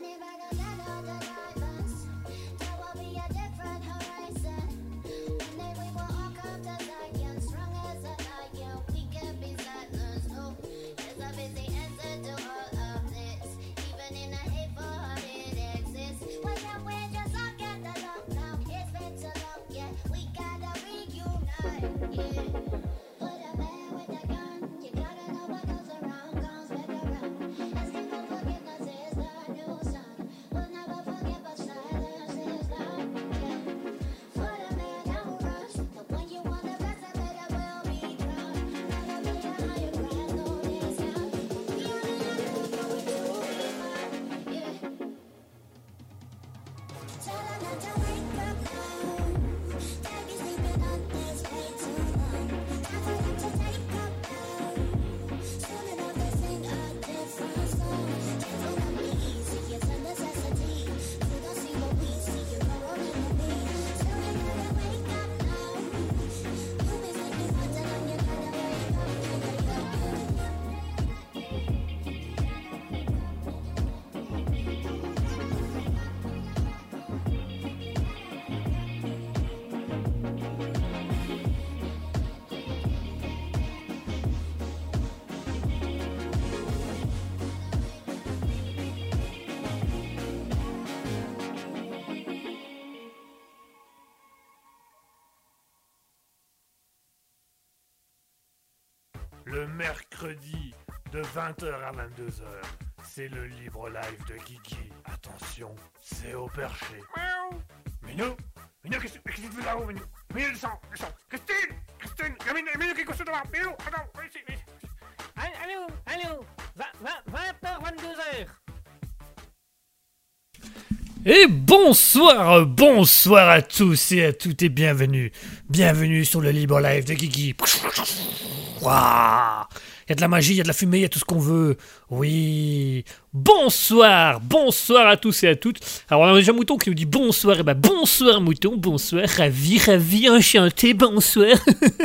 le 20h à 22h. C'est le libre live de Kiki. Attention, c'est au perché. Minou Minou, qu'est-ce que tu fais là-haut, Minou? Bonsoir, bonsoir à tous et à toutes et bienvenue. Bienvenue sur le libre live de. Waouh il y a de la magie, il y a de la fumée, il y a tout ce qu'on veut. Oui. Bonsoir, bonsoir à tous et à toutes. Alors on a déjà Mouton qui nous dit bonsoir. Et ben bonsoir Mouton, bonsoir, ravi, ravi, enchanté, bonsoir.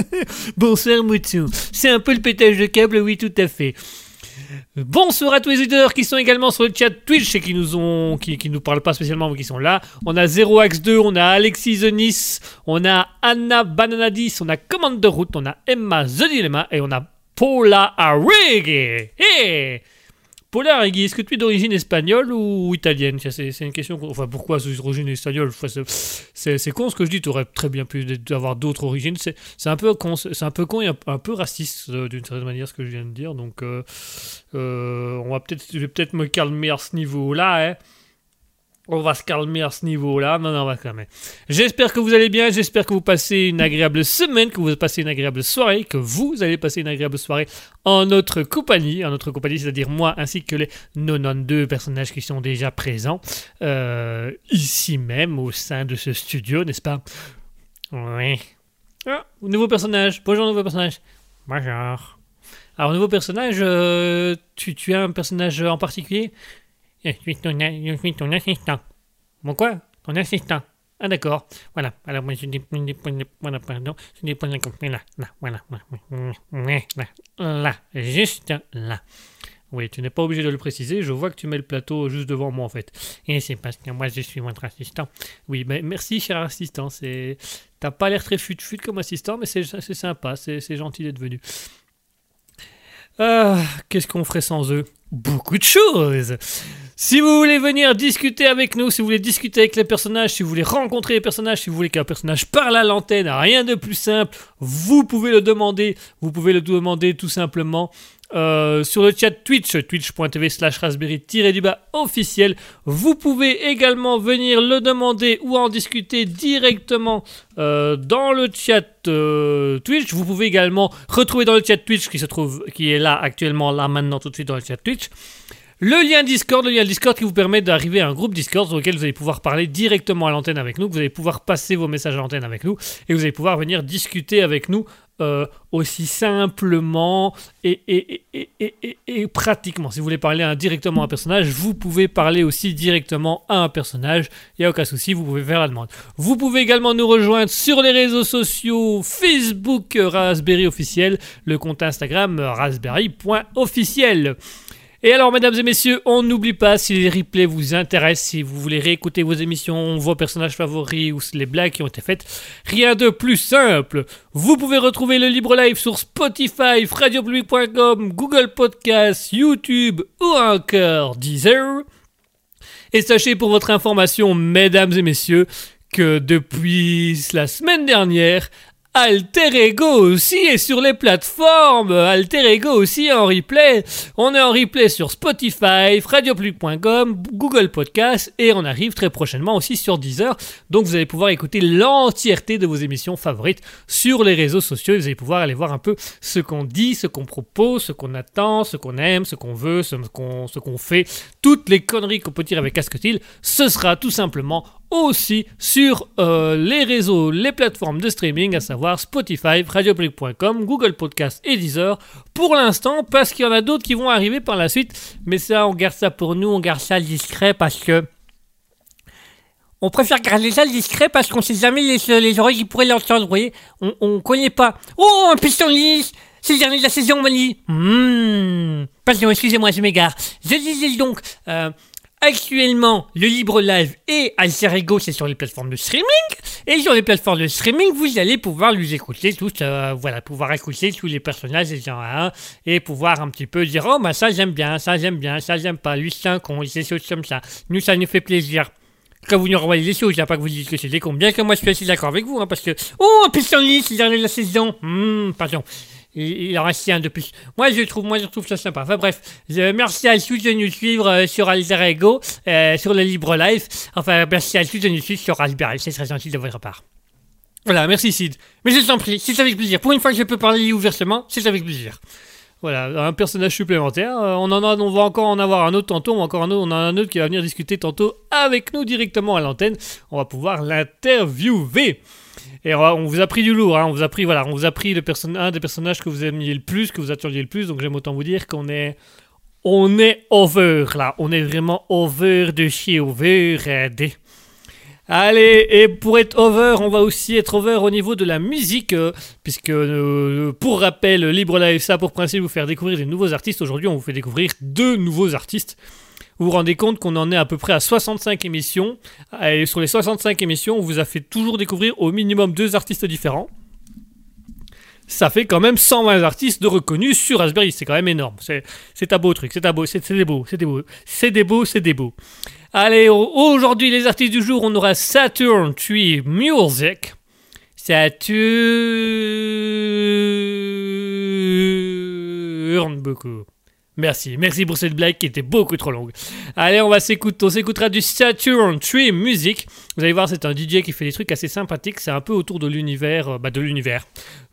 bonsoir Mouton. C'est un peu le pétage de câble, oui tout à fait. Bonsoir à tous les auditeurs qui sont également sur le chat Twitch et qui nous ont, qui, qui nous parlent pas spécialement mais qui sont là. On a 0x2, on a Alexis Zenis, on a Anna Bananadis, on a Commande de route, on a Emma The Dilemma et on a Paula Arregui. Hey Paula est-ce que tu es d'origine espagnole ou italienne? C'est, une question. Enfin, pourquoi d'origine espagnole? C'est, con ce que je dis. Tu aurais très bien pu avoir d'autres origines. C'est, un peu con, c'est un peu con et un, peu raciste euh, d'une certaine manière ce que je viens de dire. Donc, euh, euh, on va peut-être, je vais peut-être me calmer à ce niveau-là. Hein. On va se calmer à ce niveau-là. Non, non, on va calmer. J'espère que vous allez bien. J'espère que vous passez une agréable semaine, que vous passez une agréable soirée, que vous allez passer une agréable soirée en notre compagnie. En notre compagnie, c'est-à-dire moi ainsi que les 92 personnages qui sont déjà présents euh, ici même au sein de ce studio, n'est-ce pas? Oui. Ah, nouveau personnage. Bonjour, nouveau personnage. Bonjour. Alors, nouveau personnage, euh, tu as un personnage en particulier? Je suis ton, assistant. Bon quoi? Ton assistant. Ah d'accord. Voilà. Alors moi je dis voilà pardon. Je dis là, là, là, voilà, là, là, juste là. Oui, tu n'es pas obligé de le préciser. Je vois que tu mets le plateau juste devant moi en fait. Et c'est parce que moi je suis votre assistant. Oui, mais merci cher assistant. C'est, t'as pas l'air très fut-fut comme assistant, mais c'est sympa. C'est c'est gentil d'être venu. Ah, qu'est-ce qu'on ferait sans eux? Beaucoup de choses Si vous voulez venir discuter avec nous, si vous voulez discuter avec les personnages, si vous voulez rencontrer les personnages, si vous voulez qu'un personnage parle à l'antenne, rien de plus simple, vous pouvez le demander. Vous pouvez le demander tout simplement euh, sur le chat Twitch, twitch.tv slash raspberry-du-bas officiel. Vous pouvez également venir le demander ou en discuter directement euh, dans le chat euh, Twitch. Vous pouvez également retrouver dans le chat Twitch qui se trouve, qui est là actuellement, là maintenant tout de suite dans le chat Twitch. Le lien Discord, le lien Discord qui vous permet d'arriver à un groupe Discord sur lequel vous allez pouvoir parler directement à l'antenne avec nous, vous allez pouvoir passer vos messages à l'antenne avec nous et vous allez pouvoir venir discuter avec nous euh, aussi simplement et, et, et, et, pratiquement. Si vous voulez parler directement à un personnage, vous pouvez parler aussi directement à un personnage. Il n'y a aucun souci, vous pouvez faire la demande. Vous pouvez également nous rejoindre sur les réseaux sociaux Facebook Raspberry officiel, le compte Instagram raspberry.officiel. Et alors, mesdames et messieurs, on n'oublie pas, si les replays vous intéressent, si vous voulez réécouter vos émissions, vos personnages favoris ou les blagues qui ont été faites, rien de plus simple. Vous pouvez retrouver le libre live sur Spotify, radiopublic.com, Google Podcasts, YouTube ou encore Deezer. Et sachez pour votre information, mesdames et messieurs, que depuis la semaine dernière, Alter Ego aussi est sur les plateformes. Alter Ego aussi en replay. On est en replay sur Spotify, radiopublic.com, Google Podcasts et on arrive très prochainement aussi sur Deezer. Donc vous allez pouvoir écouter l'entièreté de vos émissions favorites sur les réseaux sociaux. Et vous allez pouvoir aller voir un peu ce qu'on dit, ce qu'on propose, ce qu'on attend, ce qu'on aime, ce qu'on veut, ce qu'on fait. Toutes les conneries qu'on peut dire avec Casquetil, ce sera tout simplement aussi sur euh, les réseaux, les plateformes de streaming, à savoir Spotify, radiopublic.com, Google Podcast et Deezer. Pour l'instant, parce qu'il y en a d'autres qui vont arriver par la suite, mais ça, on garde ça pour nous, on garde ça discret parce que. On préfère garder ça discret parce qu'on sait jamais les, les oreilles qui pourraient l'entendre, vous voyez. On, on connaît pas. Oh, un pissenlit C'est le dernier de la saison, Mali Hmm. Pardon, excusez-moi, je m'égare. Je disais donc, euh, Actuellement, le Libre Live et Alter Ego, c'est sur les plateformes de streaming. Et sur les plateformes de streaming, vous allez pouvoir les écouter tous, euh, voilà, pouvoir écouter tous les personnages des gens à un et pouvoir un petit peu dire, oh, bah ça j'aime bien, ça j'aime bien, ça j'aime pas, lui c'est un con, il des comme ça. Nous, ça nous fait plaisir. Quand vous nous renvoyez des choses, il n'y a pas que vous dites que c'est des cons. Bien que moi je suis assez d'accord avec vous, hein, parce que, oh, un pissenlit, c'est dernier de la saison. Hmm, pardon. Il, en reste un de plus. Moi, je trouve, moi, je trouve ça sympa. Enfin bref, merci à tous de nous suivre euh, sur Alter Ego, euh, sur le Libre Live. Enfin, merci à tous de nous suivre sur Raspberry. C'est très gentil de votre part. Voilà, merci Sid. Mais je t'en prie, c'est avec plaisir. Pour une fois que je peux parler ouvertement, c'est avec plaisir. Voilà, un personnage supplémentaire. Euh, on en a, on va encore en avoir un autre tantôt. On, va encore un autre, on a un autre qui va venir discuter tantôt avec nous directement à l'antenne. On va pouvoir l'interviewer. Et on, va- on vous a pris du lourd, hein. on vous a pris, voilà, on vous a pris un des personnages que vous aimiez le plus, que vous attendiez le plus. Donc j'aime autant vous dire qu'on est, on est over là, on est vraiment over de chez over. euh, Allez, et pour être over, on va aussi être over au niveau de la musique, euh, puisque euh, pour rappel, Libre Live, ça pour principe vous faire découvrir des nouveaux artistes. Aujourd'hui, on vous fait découvrir deux nouveaux artistes. Vous vous rendez compte qu'on en est à peu près à 65 émissions, et sur les 65 émissions, on vous a fait toujours découvrir au minimum deux artistes différents. Ça fait quand même 120 artistes de reconnus sur Raspberry, c'est quand même énorme. C'est un beau truc, c'est beau, c'est des beaux, c'est des beaux, c'est des beaux, c'est des beaux. Allez, au- aujourd'hui, les artistes du jour, on aura Saturn Tree Music. Saturn beaucoup. Merci, merci pour cette blague qui était beaucoup trop longue. Allez, on va s'écouter, on s'écoutera du Saturn Tree Music. Vous allez voir, c'est un DJ qui fait des trucs assez sympathiques. C'est un peu autour de l'univers, euh, bah, de l'univers,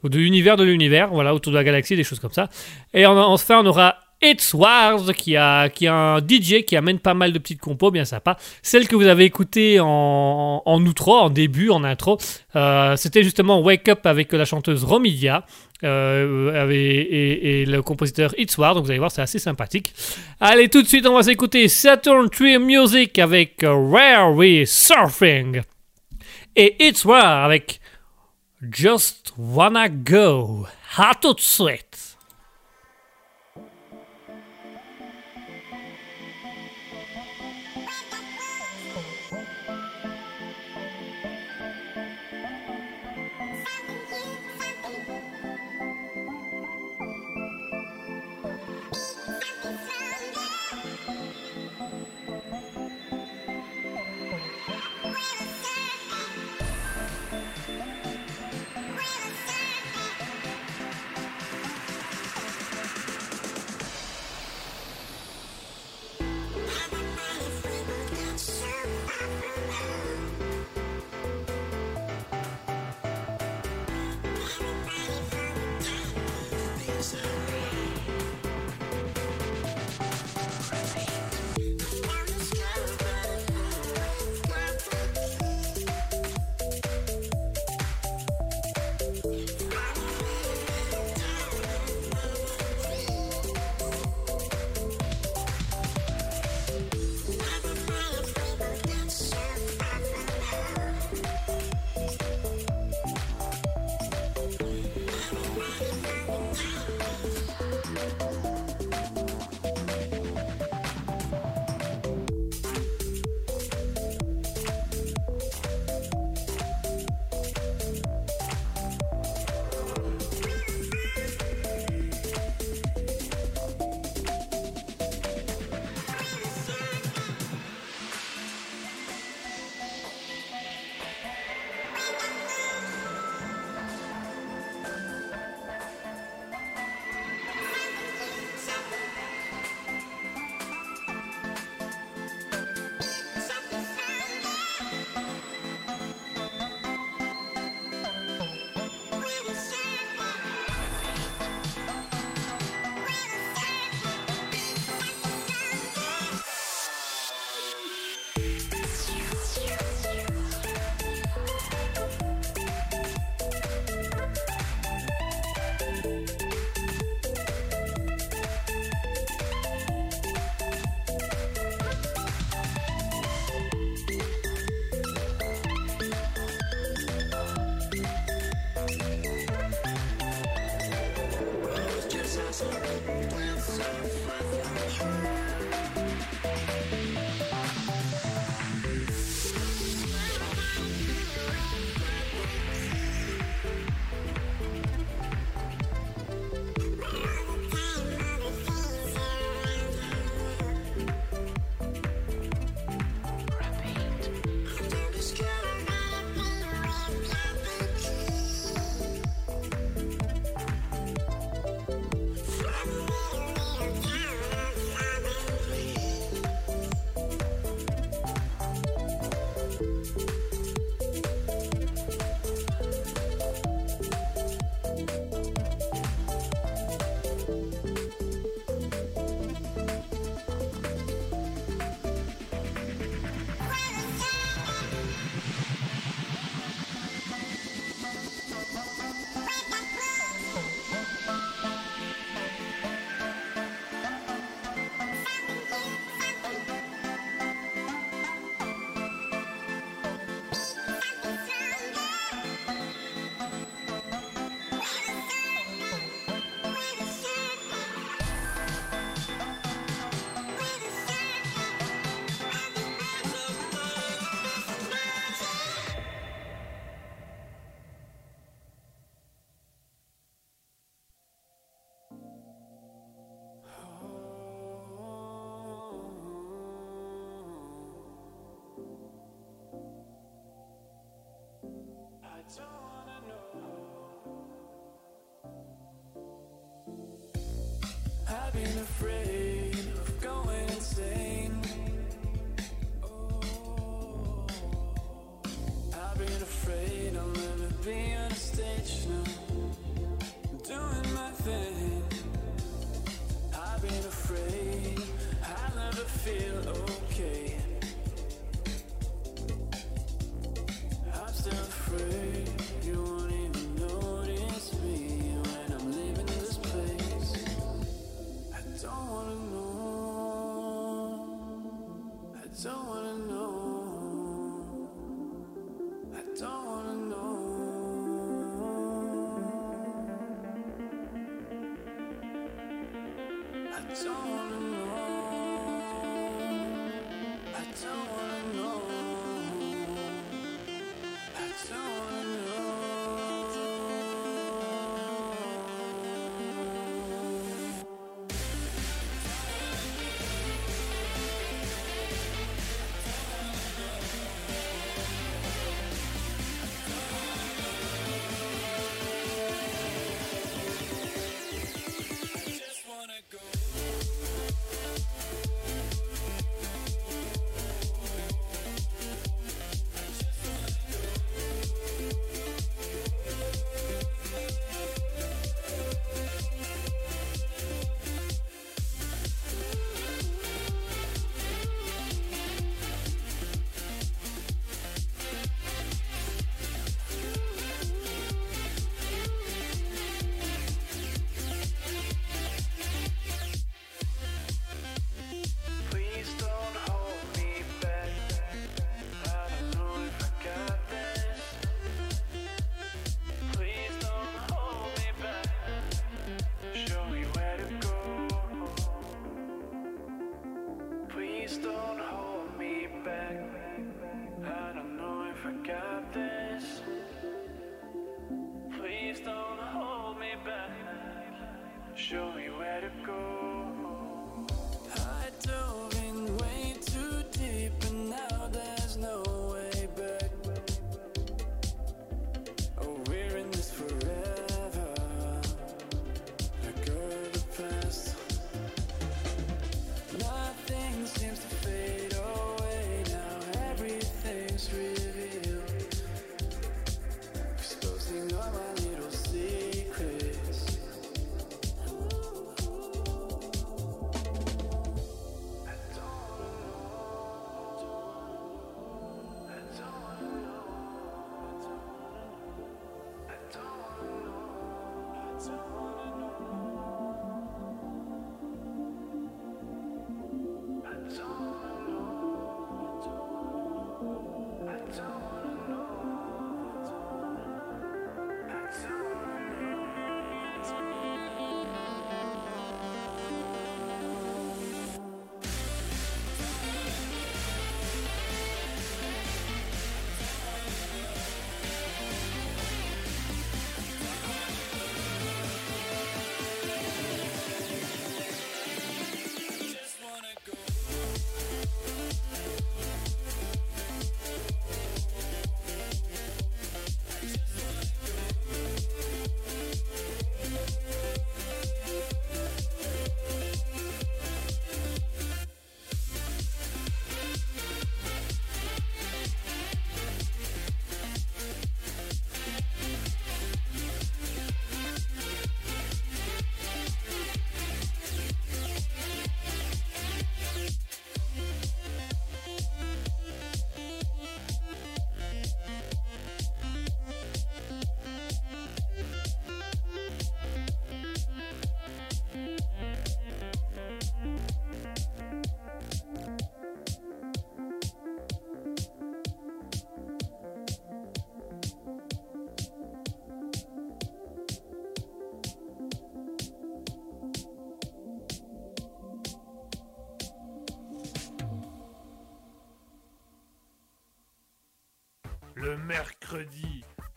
de l'univers de l'univers, voilà, autour de la galaxie, des choses comme ça. Et en- enfin, on aura It's Wars, qui a, qui a un DJ qui amène pas mal de petites compos bien sympas. Celle que vous avez écoutée en, en outro, en début, en intro, euh, c'était justement Wake Up avec la chanteuse Romidia. euh, avec- et, le compositeur It's War, donc vous allez voir, c'est assez sympathique. Allez, tout de suite, on va s'écouter Saturn Tree Music avec euh, Rare We Surfing. et It's War avec Just Wanna Go. À tout de. It's on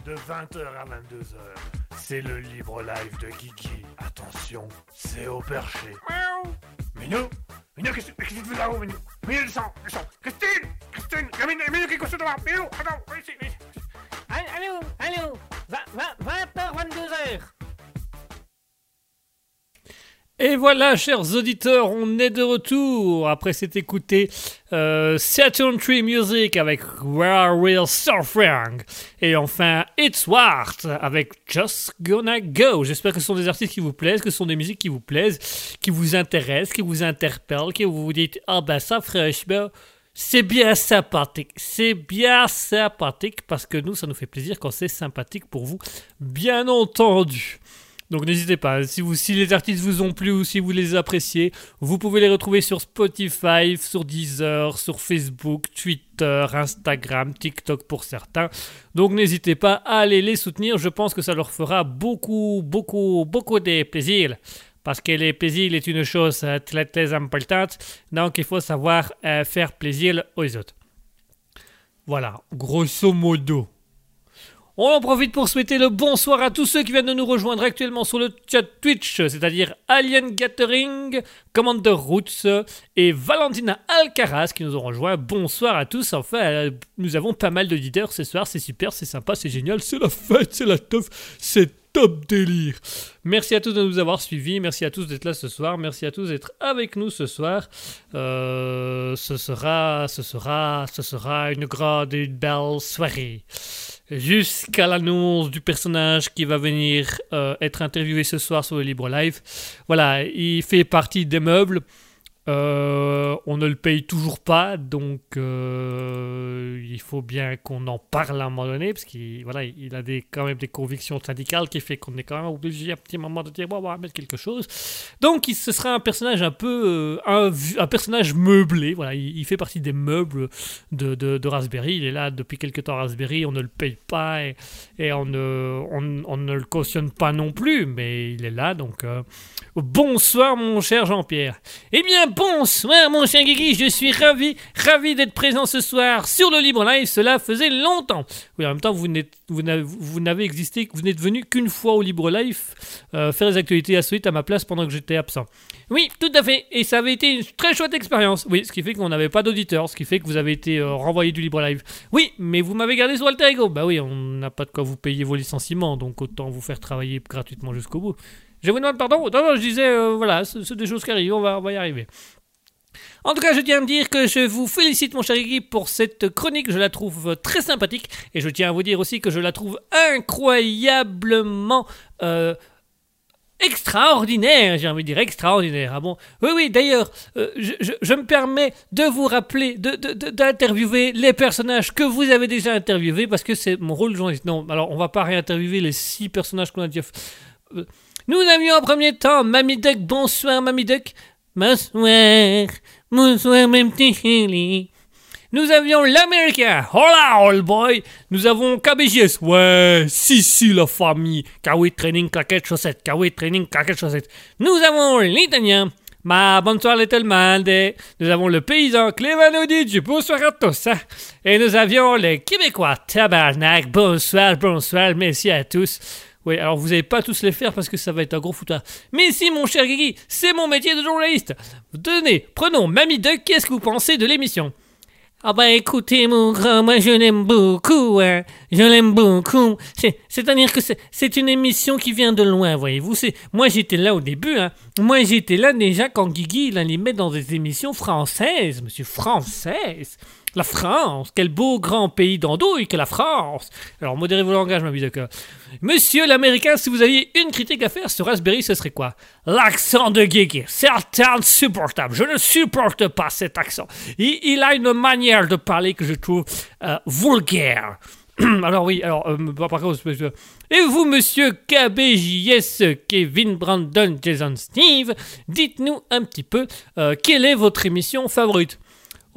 de 20h à 22h, c'est le libre live de Guigui. Attention, c'est au perché. Miaou. Minou Minou, qu'est-ce qu'est-ce que tu fais là-haut, Minou? Minou, descends, descends. Christine Christine Il y a Minou, Minou qui est couché devant. Minou, attends, viens ici, viens ici. Allô, allô 20h, 22h Et voilà, chers auditeurs, on est de retour après s'être écouté euh, Saturn Tree Music avec Where Will Surfing? Et enfin It's Wart avec Just Gonna Go. J'espère que ce sont des artistes qui vous plaisent, que ce sont des musiques qui vous plaisent, qui vous intéressent, qui vous interpellent, que vous dites ah ben ça franchement c'est bien sympathique, c'est bien sympathique parce que nous ça nous fait plaisir quand c'est sympathique pour vous, bien entendu. Donc n'hésitez pas, si, les artistes vous ont plu ou si vous les appréciez, vous pouvez les retrouver sur Spotify, sur Deezer, sur Facebook, Twitter, Instagram, TikTok pour certains. Donc n'hésitez pas à aller les soutenir, je pense que ça leur fera beaucoup, beaucoup, beaucoup de plaisir. parce que le plaisir est une chose très très importante, donc il faut savoir euh, faire plaisir aux autres. Voilà, grosso modo. On en profite pour souhaiter le bonsoir à tous ceux qui viennent de nous rejoindre actuellement sur le chat Twitch, c'est-à-dire Alien Gathering, Commander Roots et Valentina Alcaraz qui nous ont rejoints. Bonsoir à tous. Enfin, euh, nous avons pas mal d'auditeurs ce soir. C'est super, c'est sympa, c'est génial. C'est la fête, c'est la teuf, c'est top délire. Merci à tous de nous avoir suivis. Merci à tous d'être là ce soir. Merci à tous d'être avec nous ce soir. Euh, ce sera, ce sera, ce sera une grande et une belle soirée jusqu'à l'annonce du personnage qui va venir euh, être interviewé ce soir sur le Libre Live. Voilà, il fait partie des meubles. Euh, on ne le paye toujours pas, donc euh, il faut bien qu'on en parle à un moment donné, parce qu'il voilà, il a des, quand même des convictions syndicales qui fait qu'on est quand même obligé à un petit moment de dire bon, on va mettre quelque chose. Donc ce sera un personnage un peu euh, un, personnage meublé. Voilà, il, fait partie des meubles de, de, de Raspberry. Il est là depuis quelques temps Raspberry, on ne le paye pas et, on, on ne le cautionne pas non plus, mais il est là donc. Bonsoir mon cher Jean-Pierre. Eh bien bonsoir mon cher Guigui, je suis ravi, ravi d'être présent ce soir sur le Libre Live, cela faisait longtemps. Oui, en même temps, vous n'avez existé, vous n'êtes venu qu'une fois au Libre Live euh, faire les actualités insolites à ma place pendant que j'étais absent. Oui, tout à fait, et ça avait été une très chouette expérience. Oui, ce qui fait qu'on n'avait pas d'auditeurs, ce qui fait que vous avez été euh, renvoyé du Libre Live. Oui, mais vous m'avez gardé sur Alter Ego. Bah oui, on n'a pas de quoi vous payer vos licenciements, donc autant vous faire travailler gratuitement jusqu'au bout. Je vous demande pardon. Non, non, je disais, euh, voilà, c'est des choses qui arrivent, on va, on va y arriver. En tout cas, je tiens à me dire que je vous félicite, mon cher Guigui, pour cette chronique. Je la trouve très sympathique. Et je tiens à vous dire aussi que je la trouve incroyablement euh, extraordinaire. J'ai envie de dire extraordinaire. Ah bon? Oui, oui, d'ailleurs, euh, je, me permets de vous rappeler, de- de- de- d'interviewer les personnages que vous avez déjà interviewés, parce que c'est mon rôle de journaliste. Non, alors on va pas réinterviewer les six personnages qu'on a déjà. Euh, Nous avions en premier temps Mamie Duck. Bonsoir, Mamie Duck. Bonsoir. Bonsoir, même petit chéri. Nous avions l'Américain. Hola, old boy. Nous avons KBJS. Ouais, si, si, la famille. Kawi Training, claquette, chaussette. Kawi Training, claquette, chaussette. Nous avons l'Italien. Ma bonsoir, little man. Nous avons le paysan Clément Auditch. Bonsoir à tous. hein. Et nous avions les Québécois. Tabarnak. Bonsoir, bonsoir. Merci à tous. Oui, alors vous n'allez pas tous les faire parce que ça va être un gros foutoir. Mais si, mon cher Guigui, c'est mon métier de journaliste. Tenez, prenons Mamie Duck, qu'est-ce que vous pensez de l'émission? Ah bah écoutez, mon grand, moi je l'aime beaucoup, hein. Je l'aime beaucoup. C'est- C'est-à-dire que c'est- une émission qui vient de loin, voyez-vous. Moi j'étais là au début, hein. Moi j'étais là déjà quand Guigui il dans des émissions françaises, monsieur, françaises. La France, quel beau grand pays d'andouille que la France. Alors modérez vos langages, ma d'accord. Monsieur l'américain, si vous aviez une critique à faire sur Raspberry, ce serait quoi? L'accent de Guigui. C'est insupportable. Je ne supporte pas cet accent. Il, a une manière de parler que je trouve euh, vulgaire. alors oui, alors euh, par contre, et vous, monsieur KBJS, Kevin, Brandon, Jason, Steve, dites-nous un petit peu euh, quelle est votre émission favorite?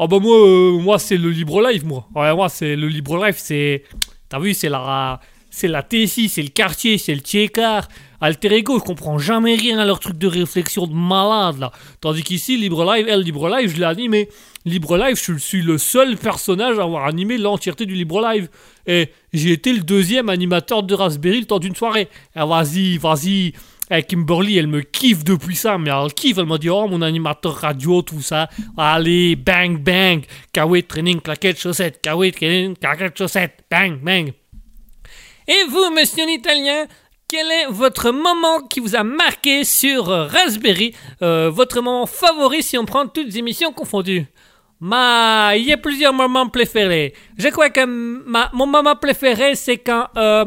Ah bah moi, euh, moi c'est le Libre Live, moi. Ouais, moi c'est le Libre Live, c'est, t'as vu, c'est la, c'est la TSI, c'est le quartier, c'est le Tchékar. Alter Ego, je comprends jamais rien à leur truc de réflexion de malade là. Tandis qu'ici, Libre Live, elle, Libre Live, je l'ai animé. Libre Live, je suis le seul personnage à avoir animé l'entièreté du Libre Live. Et j'ai été le deuxième animateur de Raspberry le temps d'une soirée. Ah, vas-y, vas-y. Eh, Kimberly, elle me kiffe depuis ça, mais elle kiffe. Elle m'a dit, oh, mon animateur radio, tout ça. Allez, bang, bang. Kawaii training, claquette, chaussette. Kawaii training, claquette, chaussette. Bang, bang. Et vous, monsieur l'Italien, quel est votre moment qui vous a marqué sur Raspberry? Euh, Votre moment favori si on prend toutes émissions confondues Ma, il y a plusieurs moments préférés. Je crois que ma, mon moment préféré, c'est quand euh,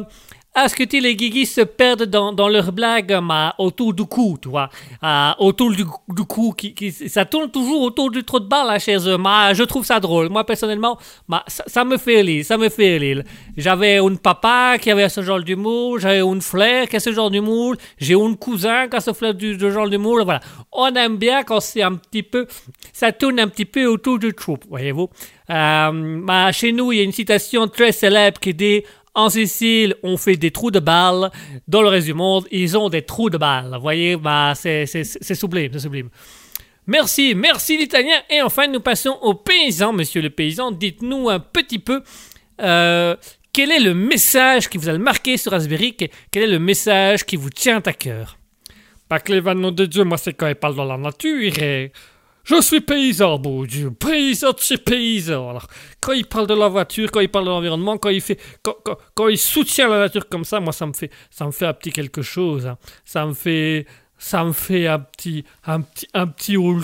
Asketil et Guigui se perdent dans, dans leur blague ma, autour du cou, tu vois. Euh, autour du, du cou, qui, qui, ça tourne toujours autour du trou de balle là, chez eux. Je trouve ça drôle. Moi, personnellement, ma, ça, me fait rire, ça me fait rire. J'avais un papa qui avait ce genre d'humour, j'avais un frère qui a ce genre d'humour, j'ai un cousin qui a ce frère du, ce genre d'humour, voilà. On aime bien quand c'est un petit peu, ça tourne un petit peu autour du trou, voyez-vous. Euh, chez nous, il y a une citation très célèbre qui dit En Sicile, on fait des trous de balles. Dans le reste du monde, ils ont des trous de balles. Vous voyez, bah, c'est sublime, c'est sublime. Merci, merci l'italien. Et enfin, nous passons aux paysans. Monsieur le paysan, dites-nous un petit peu euh, quel est le message qui vous a marqué sur Raspberry Que- Quel est le message qui vous tient à cœur? Pas que les vannes de Dieu, moi, c'est quand il parle dans la nature. Je suis paysan, bon Dieu, paysan de chez paysan. Alors, quand il parle de la voiture, quand il parle de l'environnement, quand il fait, quand, quand- quand il soutient la nature comme ça, moi, ça me fait, ça me fait un petit quelque chose. hein. Ça me fait, ça me fait un petit, un petit, un petit vous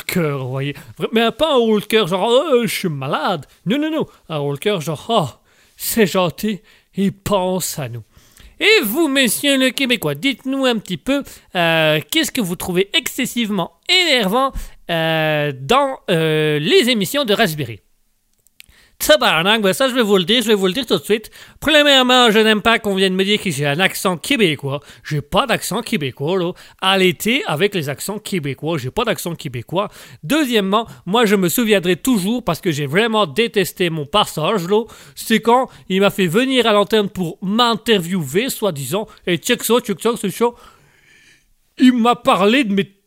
voyez. Mais pas un cœur genre, oh, je suis malade. Non, non, non. Un cœur genre, oh, c'est gentil, il pense à nous. Et vous, messieurs le Québécois, dites-nous un petit peu euh, qu'est-ce que vous trouvez excessivement énervant euh, dans euh, les émissions de Raspberry. Ben ça je vais vous le dire, je vais vous le dire tout de suite. Premièrement, je n'aime pas qu'on vienne me dire que j'ai un accent québécois. J'ai pas d'accent québécois, là. À l'été, avec les accents québécois, j'ai pas d'accent québécois. Deuxièmement, moi je me souviendrai toujours, parce que j'ai vraiment détesté mon passage, là, c'est quand il m'a fait venir à l'antenne pour m'interviewer, soi-disant, et check ça, check ça, c'est chaud. Il m'a parlé de mes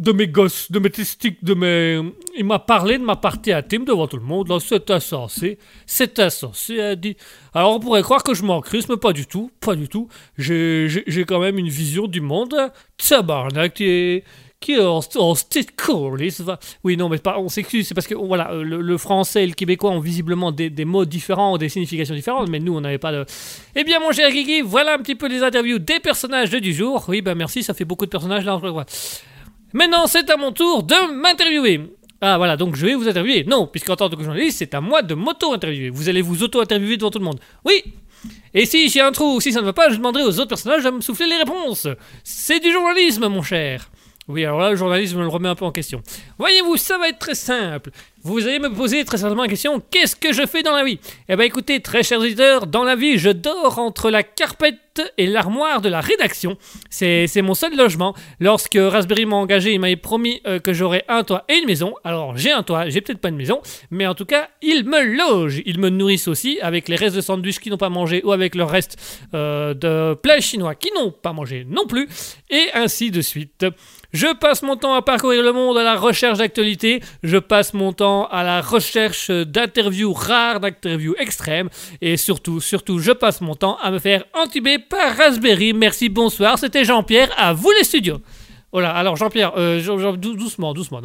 de mes gosses, de mes testicules, de mes... Il m'a parlé de ma partie intime devant tout le monde, c'est insensé, c'est insensé, elle dit. Alors on pourrait croire que je m'en crisse, mais pas du tout, pas du tout. J'ai, quand même une vision du monde, tabarnak, qui est... Qui est en, cool. Oui, non, mais on s'excuse, c'est parce que voilà, le, français et le québécois ont visiblement des, des mots différents, des significations différentes, mais nous, on n'avait pas de. Eh bien, mon cher Guigui, voilà un petit peu les interviews des personnages de du jour. Oui, ben merci, ça fait beaucoup de personnages là. Maintenant, c'est à mon tour de m'interviewer. Ah voilà, donc je vais vous interviewer. Non, puisqu'en tant que journaliste, c'est à moi de m'auto-interviewer. Vous allez vous auto-interviewer devant tout le monde. Oui Et si j'ai un trou ou si ça ne va pas, je demanderai aux autres personnages de me souffler les réponses. C'est du journalisme, mon cher. Oui, alors là, le journalisme me le remet un peu en question. Voyez-vous, ça va être très simple. Vous allez me poser très certainement la question qu'est-ce que je fais dans la vie? Eh bien, écoutez, très chers auditeurs, dans la vie, je dors entre la carpette et l'armoire de la rédaction. C'est mon seul logement. Lorsque Raspberry m'a engagé, il m'avait promis euh, que j'aurais un toit et une maison. Alors, j'ai un toit, j'ai peut-être pas une maison, mais en tout cas, ils me logent. Ils me nourrissent aussi avec les restes de sandwich qu'ils n'ont pas mangé ou avec le reste euh, de plats chinois qui n'ont pas mangé non plus, et ainsi de suite. Je passe mon temps à parcourir le monde à la recherche d'actualités. Je passe mon temps à la recherche d'interviews rares, d'interviews extrêmes. Et surtout, surtout, je passe mon temps à me faire entuber par Raspberry. Merci, bonsoir. C'était Jean-Pierre. À vous les studios. Voilà. Alors Jean-Pierre, euh, doucement, doucement.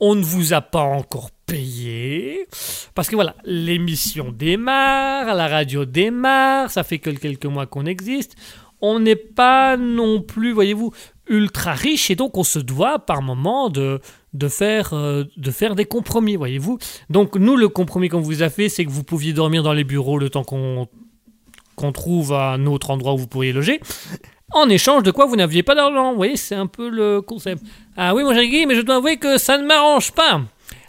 On ne vous a pas encore payé. Parce que voilà, l'émission démarre, la radio démarre, ça fait que quelques mois qu'on existe. On n'est pas non plus, voyez-vous, ultra riche et donc on se doit par moment de, de, faire, euh, de faire des compromis, voyez-vous. Donc nous, le compromis qu'on vous a fait, c'est que vous pouviez dormir dans les bureaux le temps qu'on qu'on trouve un autre endroit où vous pourriez loger. En échange de quoi vous n'aviez pas d'argent. Vous voyez, c'est un peu le concept. Ah oui, mon cher Guy, mais je dois avouer que ça ne m'arrange pas.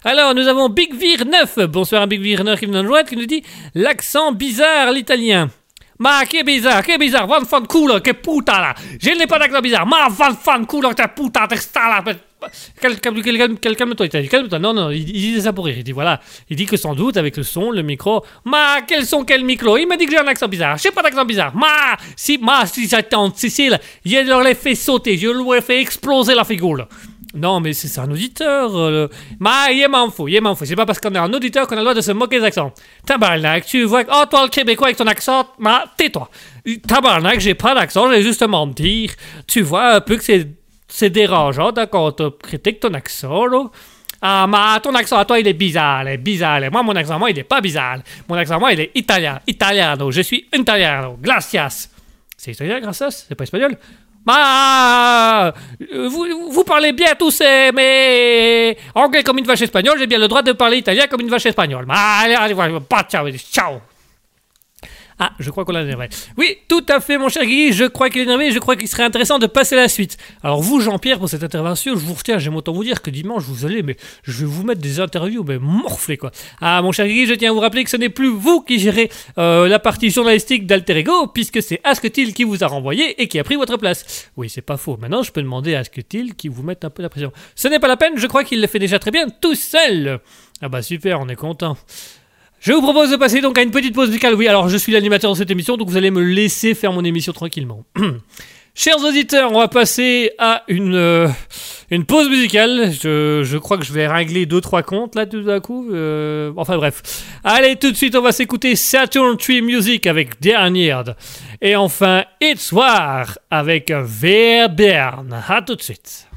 Alors, nous avons Big Vir 9. Bonsoir à Big Vir 9 qui nous qui nous dit l'accent bizarre, l'italien. Ma, che bizarre, che bizarre, van fan culo, che puttana. Je n'ai pas d'accent bizarre. Ma, van fan culo, che puttana, te sta là. Quel- quel- quel- quel- quel- Calme-toi, Italien, calme-toi. Non, non, il, il disait ça pour rire. Il dit voilà, il dit que sans doute avec le son, le micro. Ma, quel son, quel micro? Il m'a dit que j'ai un accent bizarre. J'ai pas d'accent bizarre. Ma, si, ma, si j'étais en Sicile, je leur ai fait sauter, je leur ai fait exploser la figure. Non, mais c'est un auditeur. euh, le- Ma, il m'en fout, il m'en fout. C'est pas parce qu'on est un auditeur qu'on a le droit de se moquer des accents. Tabarnak, tu vois. que- Oh, toi, le Québécois avec ton accent, ma, tais-toi. Tabarnak, j'ai pas d'accent, j'ai justement me dire. Tu vois un peu que c'est c'est dérangeant, d'accord, tu critiques ton accent, là. Ah, mais ton accent à toi, il est bizarre, il est bizarre. Moi, mon accent, moi, il est pas bizarre. Mon accent, moi, il est italien, italiano. Je suis italiano. Gracias. C'est italien, gracias? C'est pas espagnol? Bah, euh, vous, vous parlez bien tous ces, mais anglais comme une vache espagnole, j'ai bien le droit de parler italien comme une vache espagnole. Bah, allez, allez, pas ciao, ciao. Ah, je crois qu'on l'a énervé. Oui, tout à fait, mon cher Guy. Je crois qu'il est énervé. Je crois qu'il serait intéressant de passer à la suite. Alors, vous, Jean-Pierre, pour cette intervention, je vous retiens. J'aime autant vous dire que dimanche, vous allez, mais je vais vous mettre des interviews, mais morflées, quoi. Ah, mon cher Guy, je tiens à vous rappeler que ce n'est plus vous qui gérez euh, la partie journalistique d'Alter Ego, puisque c'est Asketil qui vous a renvoyé et qui a pris votre place. Oui, c'est pas faux. Maintenant, je peux demander à Asketil qui vous mette un peu la pression. Ce n'est pas la peine. Je crois qu'il le fait déjà très bien tout seul. Ah bah super, on est content. Je vous propose de passer donc à une petite pause musicale. Oui, alors je suis l'animateur de cette émission, donc vous allez me laisser faire mon émission tranquillement. Chers auditeurs, on va passer à une, euh, une pause musicale. Je, je crois que je vais régler deux trois comptes là tout d'un coup. Euh, enfin bref. Allez, tout de suite, on va s'écouter Saturn Tree Music avec Dernière. Et enfin, It's War avec Verbern. À tout de suite.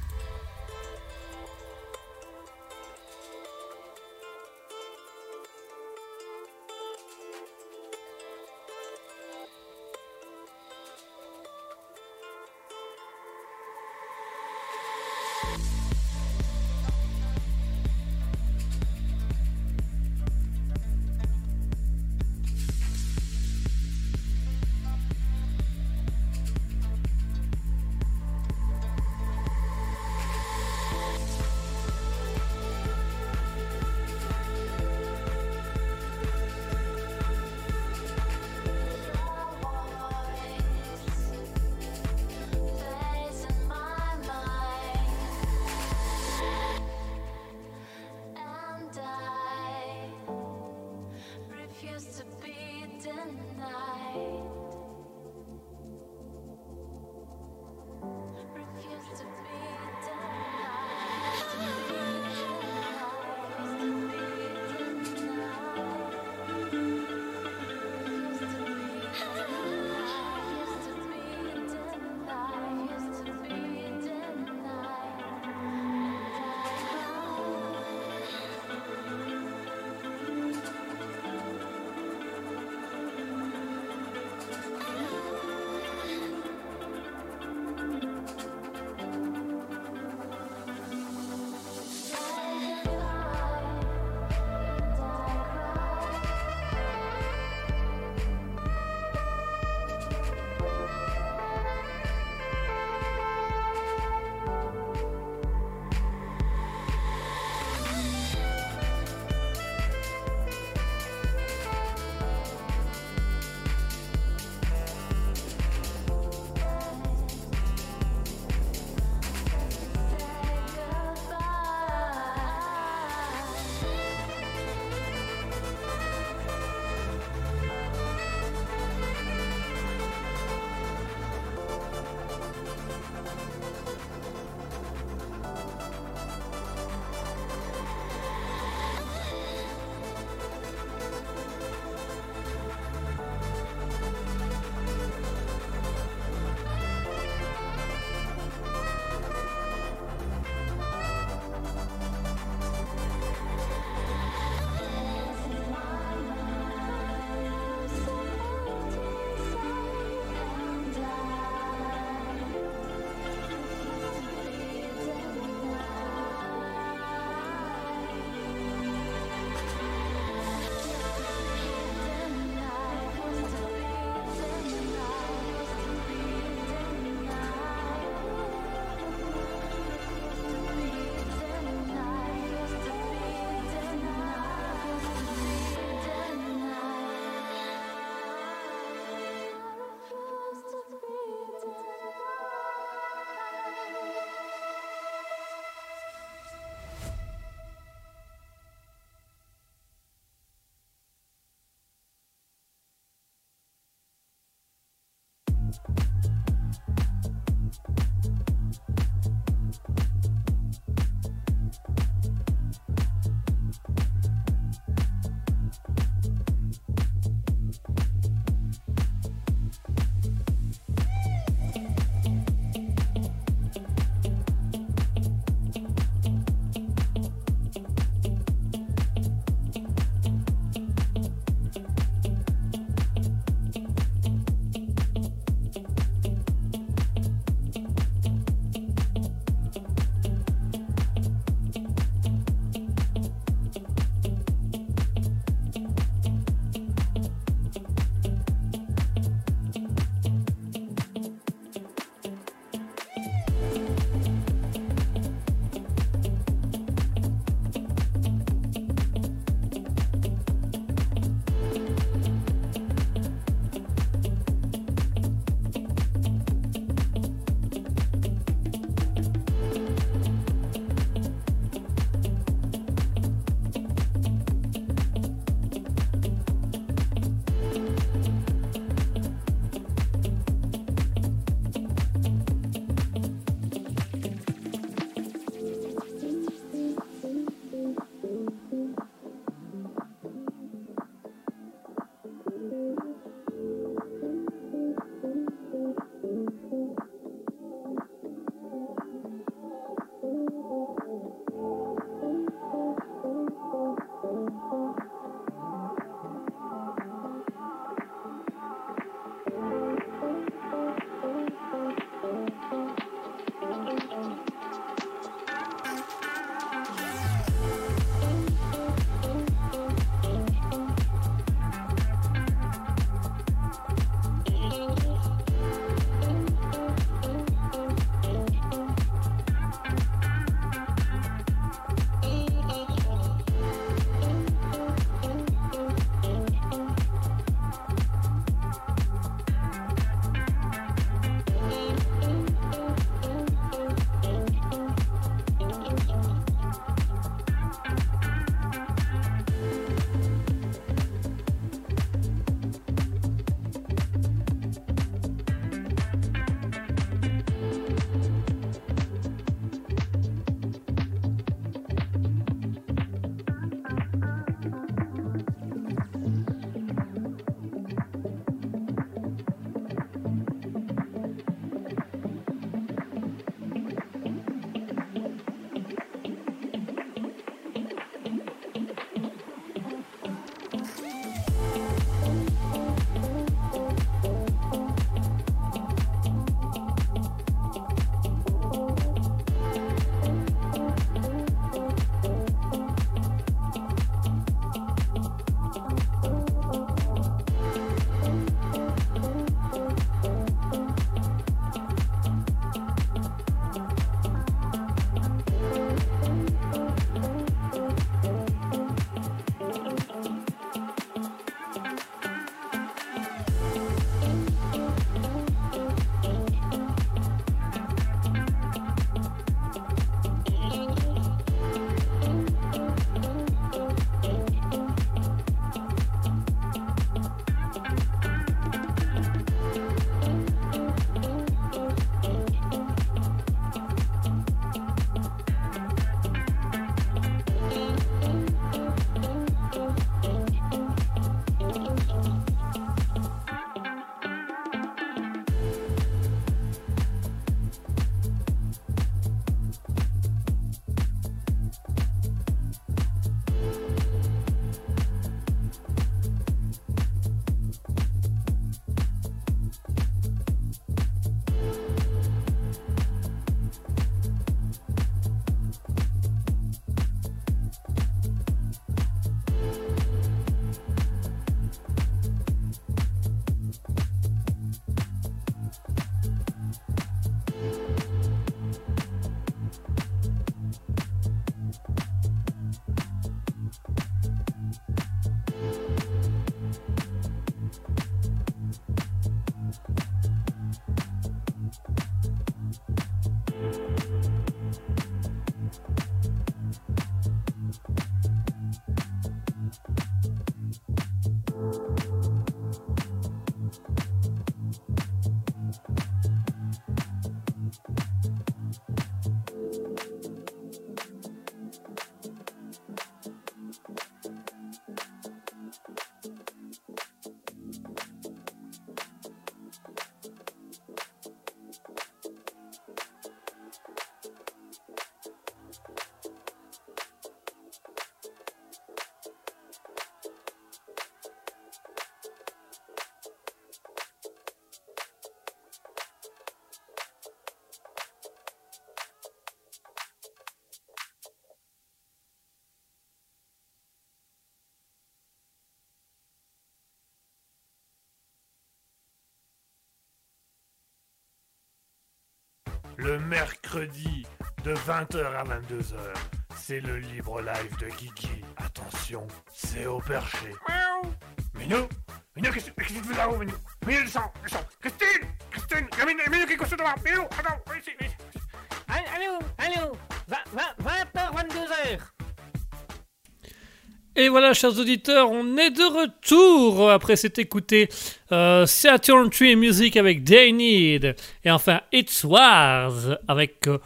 Le mercredi de 20h à 22h. C'est le libre live de Kiki. Attention, c'est au perché. Miaou. Minou Minou, qu'est-ce qu'est-ce que tu fais là-haut, Minou? Minou, descends, descends Christine Christine Minou, Minou qui est couché devant Minou, attends, viens ici, viens ici. Allô, allô, 20h, 22h. Et voilà, chers auditeurs, on est de retour après s'être écouté euh, Saturn Tree Music avec They Need et enfin It's Wars avec euh,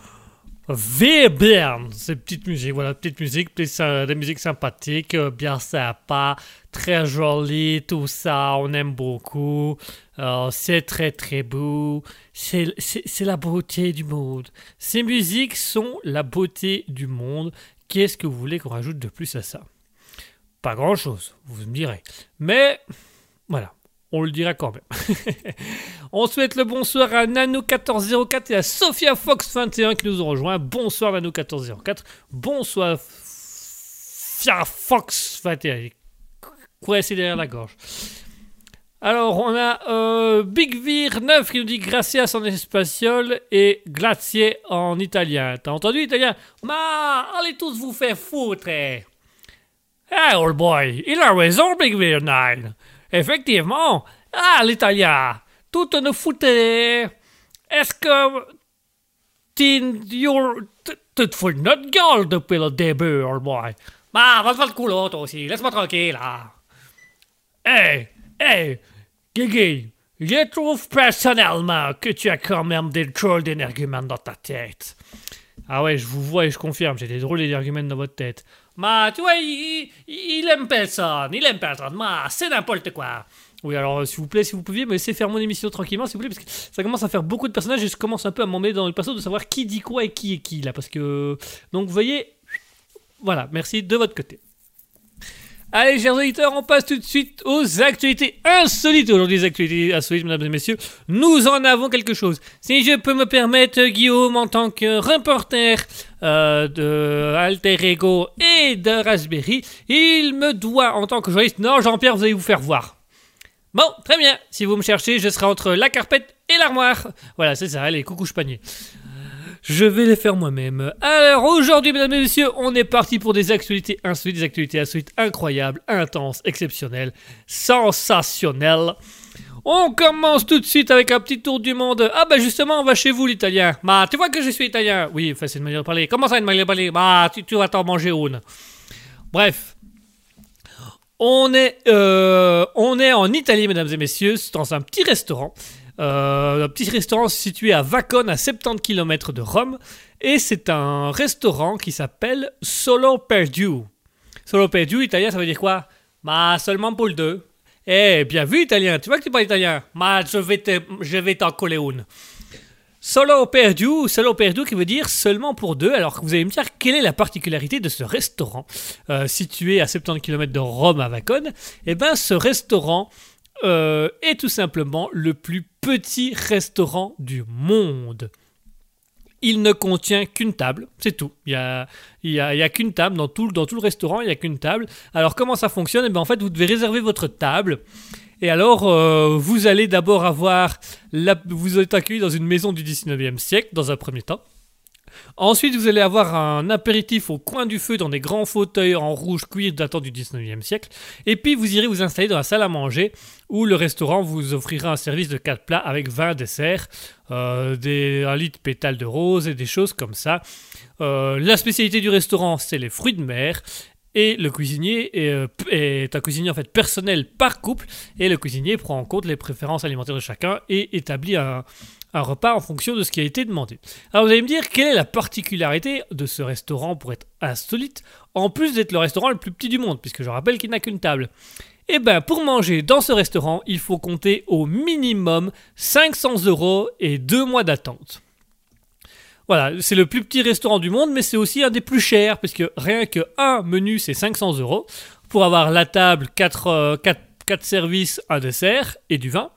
Webern. C'est petite musique, voilà, petite musique, plus, euh, des musiques sympathiques, euh, bien sympa, très jolie, tout ça, on aime beaucoup. Euh, c'est très très beau, c'est la beauté du monde. Ces musiques sont la beauté du monde. Qu'est-ce que vous voulez qu'on rajoute de plus à ça? Pas grand chose, vous me direz. Mais voilà, on le dira quand même. on souhaite le bonsoir à Nano1404 et à Sophia Fox21 qui nous ont rejoints. Bonsoir Nano1404. Bonsoir Fia Fox21. Quoi, c'est derrière la gorge. Alors, on a euh, Big Vir 9 qui nous dit gracias en espagnol et glacier en italien. T'as entendu italien? Ma, allez tous vous faire foutre. Ah, old boy, il a raison, Big 9. Effectivement. Ah, l'italien. Tout ne foutait. Est-ce que. Tu te fous notre gueule depuis le début, old boy? Bah, va te faire le culot, toi aussi. Laisse-moi tranquille, là. Hey, hey, Guigui, je trouve personnellement que tu as quand même des drôles d'énerguments dans ta tête. Ah ouais, je vous vois et je confirme, j'ai des drôles d'énerguments dans votre tête. Ma, tu vois, il, il, aime personne, il aime personne. Ma, c'est n'importe quoi. Oui, alors, euh, s'il vous plaît, si vous pouviez me laisser faire mon émission tranquillement, s'il vous plaît, parce que ça commence à faire beaucoup de personnages et je commence un peu à m'emmener dans le perso de savoir qui dit quoi et qui est qui, là, parce que... Donc, vous voyez, voilà, merci de votre côté. Allez, chers auditeurs, on passe tout de suite aux actualités insolites. Aujourd'hui, les actualités insolites, mesdames et messieurs, nous en avons quelque chose. Si je peux me permettre, Guillaume, en tant que reporter euh, de Alter Ego et de Raspberry, il me doit, en tant que journaliste, non, Jean-Pierre, vous allez vous faire voir. Bon, très bien. Si vous me cherchez, je serai entre la carpette et l'armoire. Voilà, c'est ça, allez, coucou panier. Je vais les faire moi-même. Alors aujourd'hui, mesdames et messieurs, on est parti pour des actualités insolites, des actualités insolites incroyables, intenses, exceptionnelles, sensationnelles. On commence tout de suite avec un petit tour du monde. Ah bah justement, on va chez vous l'italien. Bah tu vois que je suis italien. Oui, enfin c'est une manière de parler. Comment ça une manière de parler? Bah tu, vas t'en manger une. Bref. On est, euh, on est en Italie, mesdames et messieurs, dans un petit restaurant. Euh, un petit restaurant situé à Vacone, à 70 km de Rome. Et c'est un restaurant qui s'appelle Solo per Due. Solo per Due, italien, ça veut dire quoi? Bah, seulement pour le deux. Eh, bien vu, italien. Tu vois que tu parles italien Bah, je vais te- je vais t'en coller une. Solo per due, solo per due qui veut dire seulement pour deux. Alors que vous allez me dire quelle est la particularité de ce restaurant euh, situé à 70 km de Rome à Vacone Eh bien, ce restaurant euh, est tout simplement le plus petit restaurant du monde. Il ne contient qu'une table, c'est tout. Il y a, qu'une table dans tout, le restaurant, il y a qu'une table. Alors comment ça fonctionne? Eh bien, en fait, vous devez réserver votre table. Et alors, euh, vous allez d'abord avoir, vous êtes accueilli dans une maison du 19e siècle, dans un premier temps. Ensuite, vous allez avoir un apéritif au coin du feu dans des grands fauteuils en rouge cuir datant du 19e siècle. Et puis, vous irez vous installer dans la salle à manger où le restaurant vous offrira un service de 4 plats avec 20 desserts, euh, un lit de pétales de rose et des choses comme ça. Euh, la spécialité du restaurant, c'est les fruits de mer. Et le cuisinier est, euh, est un cuisinier en fait personnel par couple. Et le cuisinier prend en compte les préférences alimentaires de chacun et établit un, un repas en fonction de ce qui a été demandé. Alors vous allez me dire quelle est la particularité de ce restaurant pour être insolite, en plus d'être le restaurant le plus petit du monde, puisque je rappelle qu'il n'a qu'une table? Eh bien, pour manger dans ce restaurant, il faut compter au minimum 500 euros et deux mois d'attente. Voilà, c'est le plus petit restaurant du monde, mais c'est aussi un des plus chers, puisque rien que un menu, c'est 500 euros, pour avoir la table, 4, services, un dessert et du vin.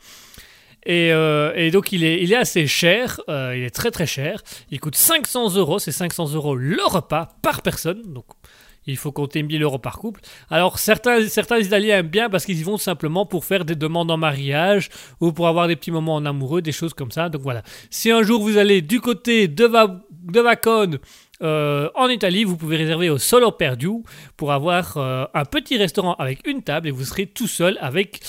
Et, euh, et donc il est, assez cher, euh, il est très très cher. Il coûte 500 euros, c'est 500 euros le repas par personne. Donc Il faut compter 1000 euros par couple. Alors certains, certains Italiens aiment bien parce qu'ils y vont simplement pour faire des demandes en mariage ou pour avoir des petits moments en amoureux, des choses comme ça. Donc voilà. Si un jour vous allez du côté de, Va- Vacone, euh, en Italie, vous pouvez réserver au Solo Perdu pour avoir un petit restaurant avec une table et vous serez tout seul avec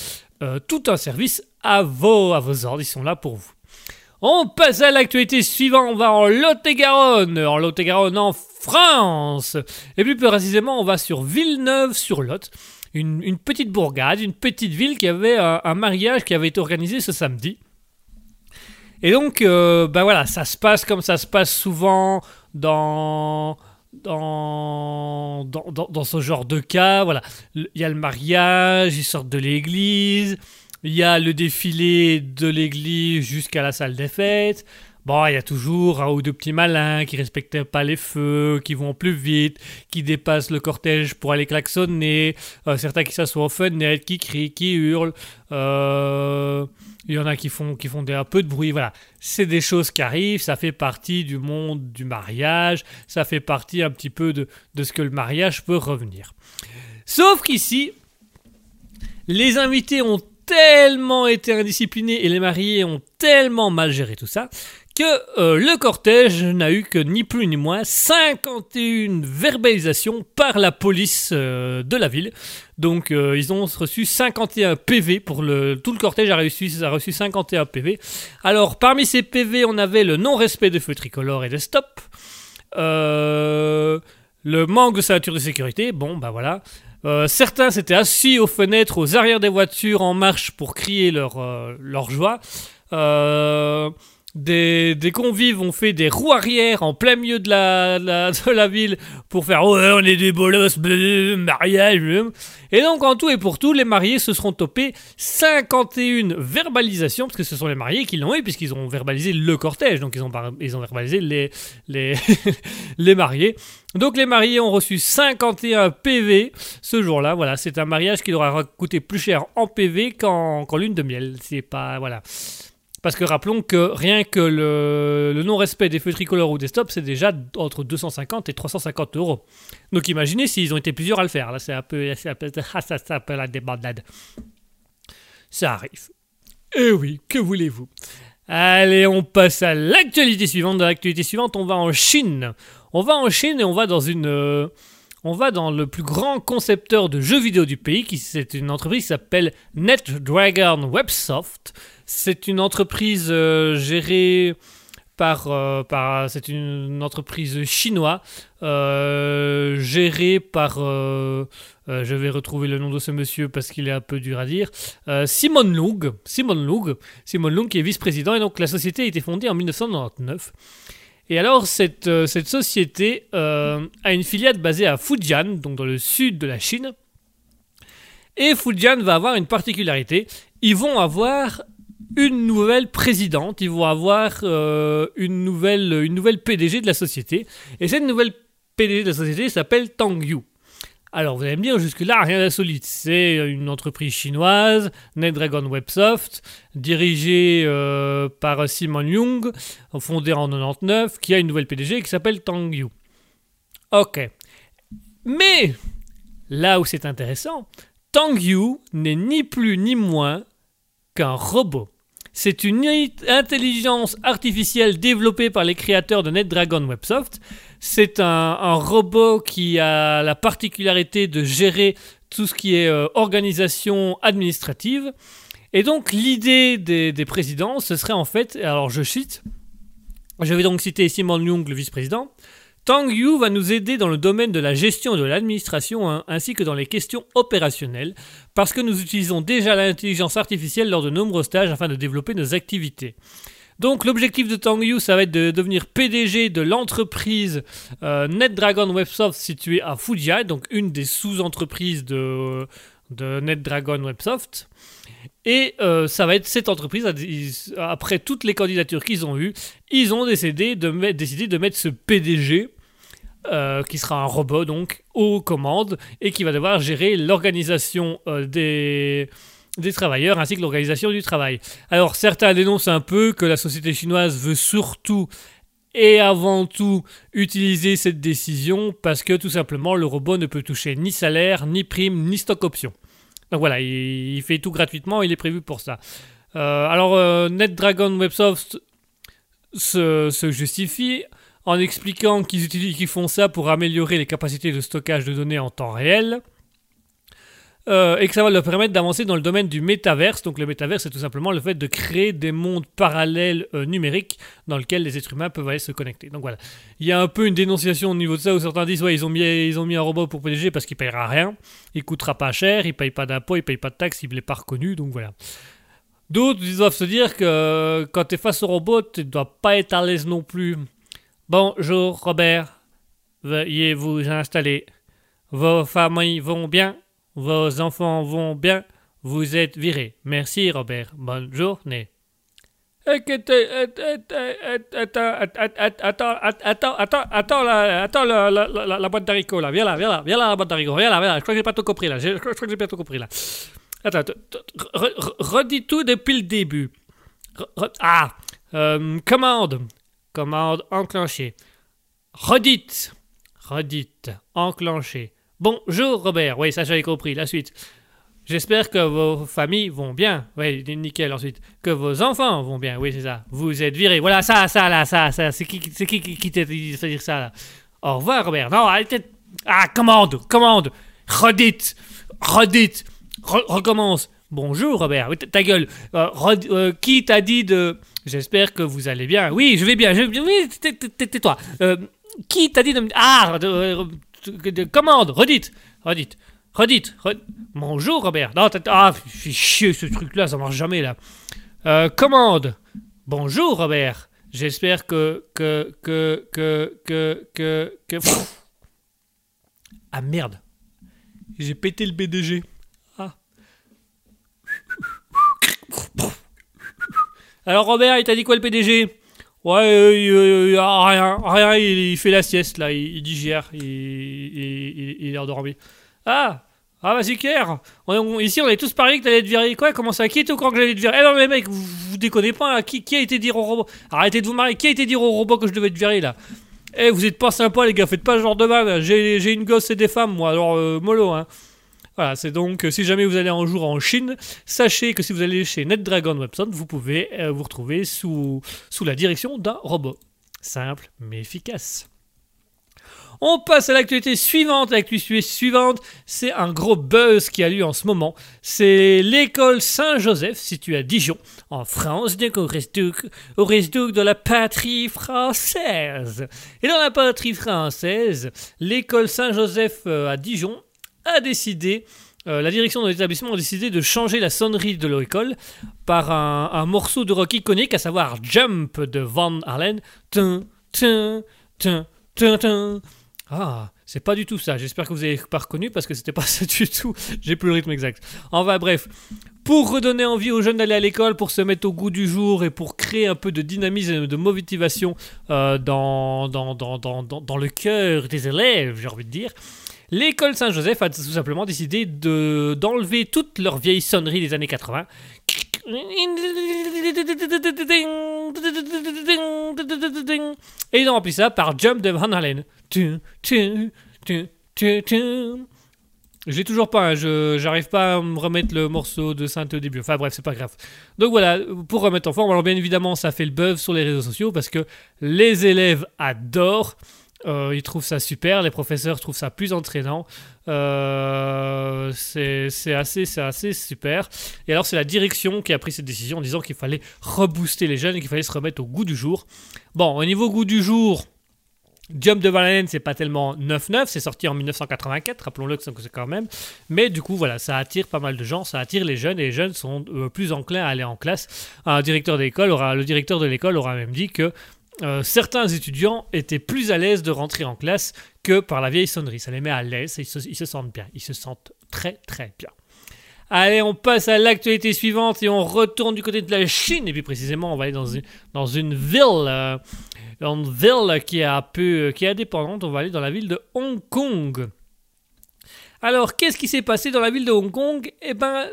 tout un service à vos, ordres. Ils sont là pour vous. On passe à l'actualité suivante, on va en Lot-et-Garonne, en Lot-et-Garonne en France. Et plus précisément, on va sur Villeneuve-sur-Lot, une, petite bourgade, une petite ville qui avait un, un mariage qui avait été organisé ce samedi. Et donc, euh, ben voilà, ça se passe comme ça se passe souvent dans, dans, dans, dans, dans ce genre de cas. Voilà, il y a le mariage, ils sortent de l'église, il y a le défilé de l'église jusqu'à la salle des fêtes. Bon, il y a toujours un ou deux petits malins qui respectent pas les feux, qui vont plus vite, qui dépassent le cortège pour aller klaxonner, euh, certains qui s'assoient aux fenêtres, qui crient, qui hurlent. Euh, il y en a qui font, qui font un peu de bruit. Voilà, c'est des choses qui arrivent, ça fait partie du monde du mariage, ça fait partie un petit peu de, de ce que le mariage peut revenir. Sauf qu'ici, les invités ont tellement été indisciplinés et les mariés ont tellement mal géré tout ça que euh, le cortège n'a eu que ni plus ni moins 51 verbalisations par la police euh, de la ville. Donc euh, ils ont reçu 51 PV pour le tout le cortège a reçu a reçu 51 PV. Alors parmi ces PV, on avait le non-respect des feux tricolores et des stops. Le manque de ceinture de sécurité, bon bah voilà. Euh, certains s'étaient assis aux fenêtres, aux arrières des voitures en marche pour crier leur, euh, leur joie. Euh, des, convives ont fait des roues arrière en plein milieu de la, ville pour faire ouais on est des bolosses, mariage. Et donc en tout et pour tout, les mariés se seront topés 51 verbalisations, parce que ce sont les mariés qui l'ont eu, puisqu'ils ont verbalisé le cortège, donc ils ont, ils ont verbalisé les, les, mariés. Donc les mariés ont reçu 51 PV ce jour-là. Voilà, c'est un mariage qui leur a coûté plus cher en PV qu'en lune de miel. C'est pas voilà. Parce que rappelons que rien que le, non-respect des feux tricolores ou des stops, c'est déjà entre 250 et 350 euros. Donc imaginez s'ils ont été plusieurs à le faire. Là, c'est un peu, ah, ça, peu la débandade. Ça arrive. Eh oui, que voulez-vous? Allez, on passe à l'actualité suivante. Dans l'actualité suivante, on va en Chine. On va en Chine et on va dans une, euh, on va dans le plus grand concepteur de jeux vidéo du pays, qui c'est une entreprise qui s'appelle NetDragon Websoft. C'est une entreprise euh, gérée par, euh, par c'est une entreprise chinoise euh, gérée par je vais retrouver le nom de ce monsieur parce qu'il est un peu dur à dire Simon Lung. Simon Lung. Simon Lung qui est vice-président. Et donc la société a été fondée en 1999 et alors cette, euh, société euh, a une filiale basée à Fujian donc dans le sud de la Chine et Fujian va avoir une particularité ils vont avoir une nouvelle présidente, ils vont avoir euh, une, nouvelle, une nouvelle PDG de la société. Et cette nouvelle PDG de la société s'appelle Tang Yu. Alors vous allez me dire, jusque-là, rien d'insolite. C'est une entreprise chinoise, NetDragon Websoft, dirigée euh, par Simon Young, fondée en 99, qui a une nouvelle PDG qui s'appelle Tang Yu. Ok. Mais, là où c'est intéressant, Tang Yu n'est ni plus ni moins qu'un robot. C'est une intelligence artificielle développée par les créateurs de NetDragon Websoft. C'est un, robot qui a la particularité de gérer tout ce qui est euh, organisation administrative. Et donc l'idée des, des présidents, ce serait en fait, alors je cite, je vais donc citer Simon Young, le vice-président, Tang Yu va nous aider dans le domaine de la gestion de l'administration hein, ainsi que dans les questions opérationnelles parce que nous utilisons déjà l'intelligence artificielle lors de nombreux stages afin de développer nos activités. Donc l'objectif de Tang Yu, ça va être de devenir PDG de l'entreprise euh, NetDragon Websoft située à Fujian, donc une des sous-entreprises de, de NetDragon Websoft. Et euh, ça va être cette entreprise, après toutes les candidatures qu'ils ont eues, ils ont décidé de, décidé de mettre ce PDG, euh, qui sera un robot donc, aux commandes, et qui va devoir gérer l'organisation euh, des, des travailleurs ainsi que l'organisation du travail. Alors certains dénoncent un peu que la société chinoise veut surtout et avant tout utiliser cette décision parce que tout simplement le robot ne peut toucher ni salaire, ni prime, ni stock option. Donc voilà, il, fait tout gratuitement, il est prévu pour ça. Euh, alors NetDragon Websoft se justifie en expliquant qu'ils utilisent- qu'ils font ça pour améliorer les capacités de stockage de données en temps réel. Euh, et que ça va leur permettre d'avancer dans le domaine du métaverse. Donc le métaverse, c'est tout simplement le fait de créer des mondes parallèles euh, numériques dans lesquels les êtres humains peuvent aller se connecter. Donc voilà, il y a un peu une dénonciation au niveau de ça où certains disent ouais ils ont mis ils ont mis un robot pour PDG parce qu'il payera rien, il coûtera pas cher, il paye pas d'impôts, il paye pas de taxes, il n'est pas reconnu. Donc voilà. D'autres doivent se dire que euh, quand tu es face au robot, tu ne dois pas être à l'aise non plus. Bonjour Robert, veuillez vous installer. Vos familles vont bien, vos enfants vont bien, vous êtes viré. Merci Robert, bonne journée. Attends, attends, attends, attends, la, attends la, boîte d'haricots là, viens là, viens là, viens là la boîte d'haricots, viens là, viens là, je crois que j'ai pas tout compris là, je, crois que j'ai pas tout compris là. Attends, redis tout depuis le début. Ah, euh, commande, commande enclenchée. Redites, redites, enclenchée. Bonjour Robert, oui ça j'avais compris, la suite. J'espère que vos familles vont bien. Oui, nickel ensuite. Que vos enfants vont bien. Oui, c'est ça. Vous êtes viré. Voilà, ça, ça, là, ça, ça. C'est qui, c'est qui qui, t'a dit ça, Au revoir, Robert. Non, arrêtez. Ah, commande, commande. Redites, redites. Re- recommence. Bonjour, Robert. Ta- gueule. Euh, euh, qui t'a dit de... J'espère que vous allez bien. Oui, je vais bien. Je... Oui, tais- tais- tais- tais-toi. Euh, qui t'a dit de... Ah, de- de- de- commande, redites, redites. Redites. re- Bonjour Robert. Non, ah, fait chier ce truc-là, ça marche jamais là. Commande. Bonjour Robert. J'espère que que que que que que que. Ah merde. J'ai pété le BDG. Alors Robert, il t'a dit quoi le PDG Ouais, euh, euh, ah, rien, rien, il, fait la sieste là, il, digère, il, il, est endormi. Ah Ah vas-y Claire on, on- Ici on est tous parié que t'allais être viré. Quoi Comment ça? Qui était au courant que j'allais être viré? Eh non mais mec, vous, vous déconnez pas là. qui, a été dire au robot? Arrêtez de vous marier, qui a été dire au robot que je devais être viré là? Eh vous êtes pas sympa les gars, faites pas ce genre de mal. J'ai j'ai une gosse et des femmes moi, alors euh, mollo hein. Voilà, c'est donc, euh, si jamais vous allez un jour en Chine, sachez que si vous allez chez NetDragon Webson, vous pouvez euh, vous retrouver sous, sous la direction d'un robot. Simple mais efficace. On passe à l'actualité suivante. L'actualité suivante, c'est un gros buzz qui a lieu en ce moment. C'est l'école Saint-Joseph, située à Dijon, en France, donc au reste, au de la patrie française. Et dans la patrie française, l'école Saint-Joseph euh, à Dijon a décidé, euh, la direction de l'établissement a décidé de changer la sonnerie de l'école par un, morceau de rock iconique, à savoir Jump de Van Halen. Ah, c'est pas du tout ça. J'espère que vous avez pas reconnu parce que c'était pas ça du tout. J'ai plus le rythme exact. Enfin bref, pour redonner envie aux jeunes d'aller à l'école, pour se mettre au goût du jour et pour créer un peu de dynamisme et de motivation euh, dans, dans le cœur des élèves, j'ai envie de dire, l'école Saint-Joseph a tout simplement décidé de, d'enlever toutes leurs vieilles sonneries des années 80 et ils ont rempli ça par Jump de Van Halen. Je l'ai toujours pas, hein, je j'arrive pas à me remettre le morceau de synthé au début. Enfin bref, c'est pas grave. Donc voilà, pour remettre en forme, alors bien évidemment, ça fait le buzz sur les réseaux sociaux parce que les élèves adorent. Euh, ils trouvent ça super, les professeurs trouvent ça plus entraînant. Euh, c'est assez, assez super. Et alors, c'est la direction qui a pris cette décision en disant qu'il fallait rebooster les jeunes et qu'il fallait se remettre au goût du jour. Bon, au niveau goût du jour, Jump de Van Halen, c'est pas tellement 9-9, c'est sorti en 1984, rappelons-le que c'est quand même. Mais du coup, voilà, ça attire pas mal de gens, ça attire les jeunes et les jeunes sont euh, plus enclins à aller en classe. Un directeur aura, le directeur de l'école aura même dit que euh, certains étudiants étaient plus à l'aise de rentrer en classe que par la vieille sonnerie. Ça les met à l'aise ils se, sentent bien. Ils se sentent très très bien. Allez, on passe à l'actualité suivante et on retourne du côté de la Chine. Et puis précisément, on va aller dans une, dans une ville, euh, une ville qui est, un peu, qui est indépendante. On va aller dans la ville de Hong Kong. Alors, qu'est-ce qui s'est passé dans la ville de Hong Kong? Eh ben,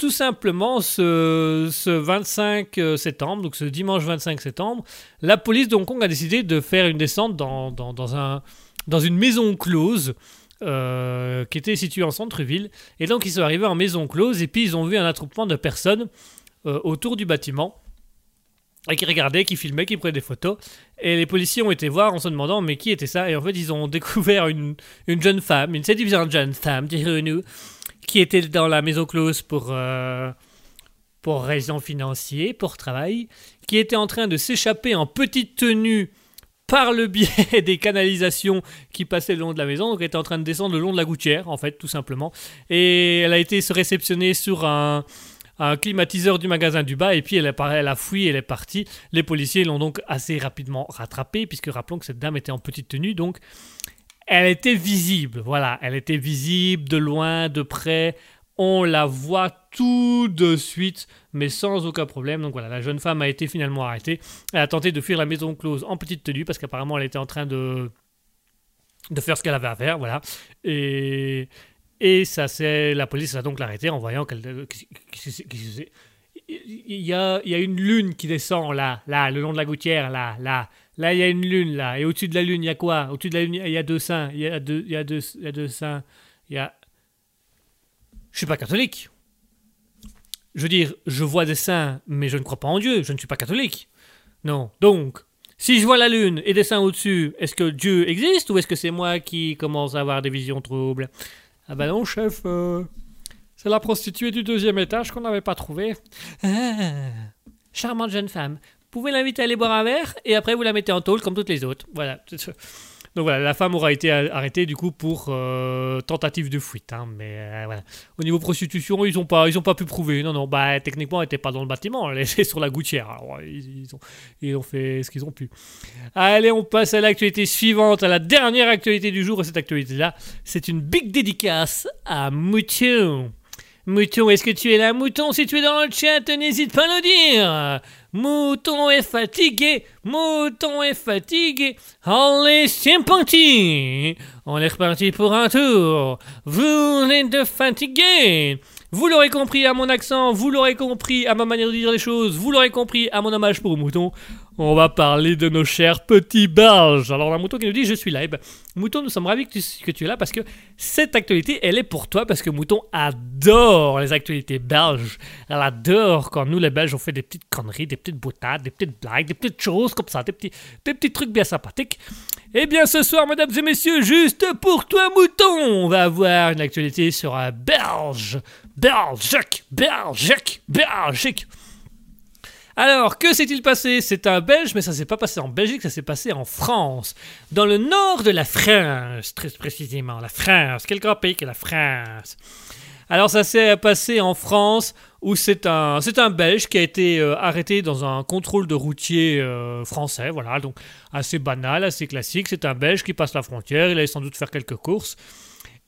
tout simplement, ce, ce 25 euh, septembre, donc ce dimanche 25 septembre, la police de Hong Kong a décidé de faire une descente dans, dans, dans un, dans une maison close euh, qui était située en centre-ville. Et donc, ils sont arrivés en maison close et puis ils ont vu un attroupement de personnes euh, autour du bâtiment et qui regardaient, qui filmaient, qui prenaient des photos. Et les policiers ont été voir en se demandant mais qui était ça? Et en fait, ils ont découvert une, une jeune femme, une séduisante jeune femme, dirons-nous, qui était dans la maison close pour, euh, pour raisons financières, pour travail, qui était en train de s'échapper en petite tenue par le biais des canalisations qui passaient le long de la maison. Donc, elle était en train de descendre le long de la gouttière, en fait, tout simplement. Et elle a été se réceptionner sur un, climatiseur du magasin du bas et puis elle, elle a fui, elle est partie. Les policiers l'ont donc assez rapidement rattrapée puisque rappelons que cette dame était en petite tenue donc elle était visible. Voilà, elle était visible de loin, de près. On la voit tout de suite, mais sans aucun problème. Donc voilà, la jeune femme a été finalement arrêtée. Elle a tenté de fuir la maison close en petite tenue parce qu'apparemment elle était en train de de faire ce qu'elle avait à faire, voilà. Et et ça c'est la police a donc l'arrêté en voyant qu'elle c'est? Il y a, il y a une lune qui descend là, là, le long de la gouttière, là, là. Là, il y a une lune, là. Et au-dessus de la lune, il y a quoi? Au-dessus de la lune, il y a deux saints. Il y a deux, il y a deux, il y a deux saints. Il y a... Je suis pas catholique. Je veux dire, je vois des saints, mais je ne crois pas en Dieu. Je ne suis pas catholique. Non. Donc, si je vois la lune et des saints au-dessus, est-ce que Dieu existe ou est-ce que c'est moi qui commence à avoir des visions troubles? Ah bah non, chef. euh, c'est la prostituée du deuxième étage qu'on n'avait pas trouvée. Ah, charmante jeune femme. Vous pouvez l'inviter à aller boire un verre et après vous la mettez en tôle comme toutes les autres. Voilà. Donc voilà, la femme aura été arrêtée du coup pour euh, tentative de fuite. hein, mais euh, voilà. Au niveau prostitution, ils n'ont pas, pas pu prouver. Non, non, bah techniquement, elle n'était pas dans le bâtiment, elle était sur la gouttière. Alors, ils, ont, ils ont fait ce qu'ils ont pu. Allez, on passe à l'actualité suivante, à la dernière actualité du jour. Et cette actualité-là, c'est une big dédicace à Mouton. Mouton, est-ce que tu es là Mouton, si tu es dans le chat, n'hésite pas à le dire. Mouton est fatigué, Mouton est fatigué. Allez, c'est parti. On est reparti pour un tour. Vous êtes fatigué. Vous l'aurez compris à mon accent, vous l'aurez compris à ma manière de dire les choses, vous l'aurez compris à mon hommage pour Mouton. On va parler de nos chers petits belges. Alors, la Mouton qui nous dit Je suis là. Eh ben, Mouton, nous sommes ravis que tu, que tu es là parce que cette actualité, elle est pour toi parce que Mouton adore les actualités belges. Elle adore quand nous, les Belges, on fait des petites conneries, des petites boutades, des petites blagues, des petites choses comme ça, des petits, des petits trucs bien sympathiques. Eh bien, ce soir, mesdames et messieurs, juste pour toi, Mouton, on va avoir une actualité sur un Belge. Belgique, Belgique, Belgique. Alors, que s'est-il passé? C'est un Belge, mais ça s'est pas passé en Belgique, ça s'est passé en France. Dans le nord de la France, très précisément. La France. Quel grand pays qu'est la France Alors, ça s'est passé en France, où c'est un, un Belge qui a été euh, arrêté dans un contrôle de routier euh, français. Voilà, donc assez banal, assez classique. C'est un Belge qui passe la frontière, il allait sans doute faire quelques courses.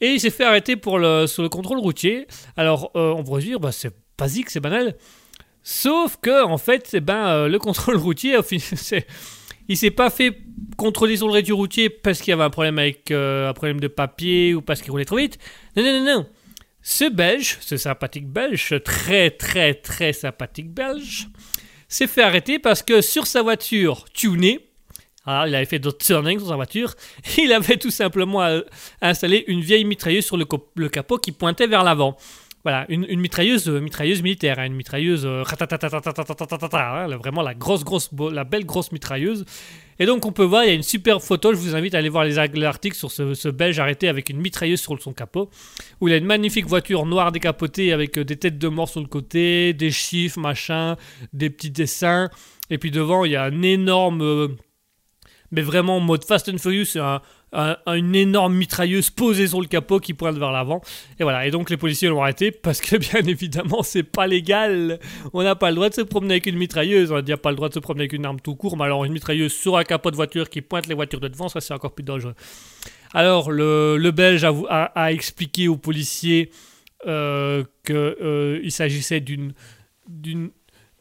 Et il s'est fait arrêter pour le, sur le contrôle routier. Alors, euh, on pourrait dire, bah, c'est basique, c'est banal. Sauf que, en fait, ben, euh, le contrôle routier, au fin- c'est- il s'est pas fait contrôler le réduit routier parce qu'il y avait un problème avec euh, un problème de papier ou parce qu'il roulait trop vite. Non, non, non, non. Ce Belge, ce sympathique Belge, très, très, très sympathique Belge, s'est fait arrêter parce que sur sa voiture tunée, alors il avait fait d'autres tuning sur sa voiture, il avait tout simplement euh, installé une vieille mitrailleuse sur le capot qui pointait vers l'avant. Voilà, une, mitrailleuse, militaire, une mitrailleuse euh, hein, euh hein, vraiment la grosse, grosse, la belle grosse mitrailleuse. Et donc on peut voir, il y a une super photo, je vous invite à aller voir l'article sur ce, Belge arrêté avec une mitrailleuse sur son capot, où il a une magnifique voiture noire décapotée avec euh, des têtes de mort sur le côté, des chiffres, machin, des petits dessins. Et puis devant, il y a un énorme, euh, mais vraiment mode Fast and Furious, un, un- un- une énorme mitrailleuse posée sur le capot qui pointe vers l'avant. Et voilà, et donc les policiers l'ont arrêté parce que bien évidemment c'est pas légal. On n'a pas le droit de se promener avec une mitrailleuse, on a déjà pas le droit de se promener avec une arme tout court, mais alors une mitrailleuse sur un capot de voiture qui pointe les voitures de devant, ça c'est encore plus dangereux. Alors le, le Belge a, expliqué aux policiers euh, qu'il s'agissait d'une d'une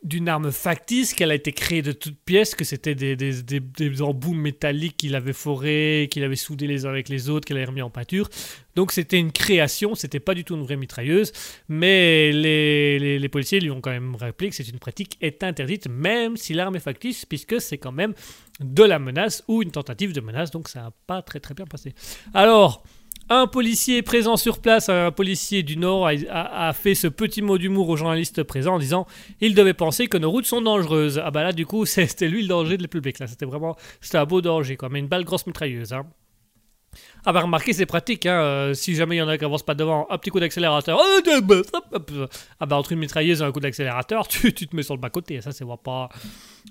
d'une arme factice qu'elle a été créée de toutes pièces, que c'était des, embouts métalliques qu'il avait forés, qu'il avait soudés les uns avec les autres, qu'il avait remis en peinture. Donc c'était une création, c'était pas du tout une vraie mitrailleuse, mais les, les, les policiers lui ont quand même rappelé que c'est une pratique est interdite, même si l'arme est factice, puisque c'est quand même de la menace ou une tentative de menace, donc ça n'a pas très très bien passé. Alors, un policier présent sur place, un policier du Nord, a, a- fait ce petit mot d'humour aux journalistes présents en disant il devait penser que nos routes sont dangereuses. Ah bah là, du coup, c'était lui le danger de la public. C'était vraiment, c'était un beau danger, quoi. Mais une belle grosse mitrailleuse. Hein. Ah bah remarquez, c'est pratique. Hein. euh, si jamais il y en a qui avancent pas devant, un petit coup d'accélérateur. Oh. Ah bah entre une mitrailleuse et un coup d'accélérateur, tu, tu te mets sur le bas côté. Ça, c'est pas.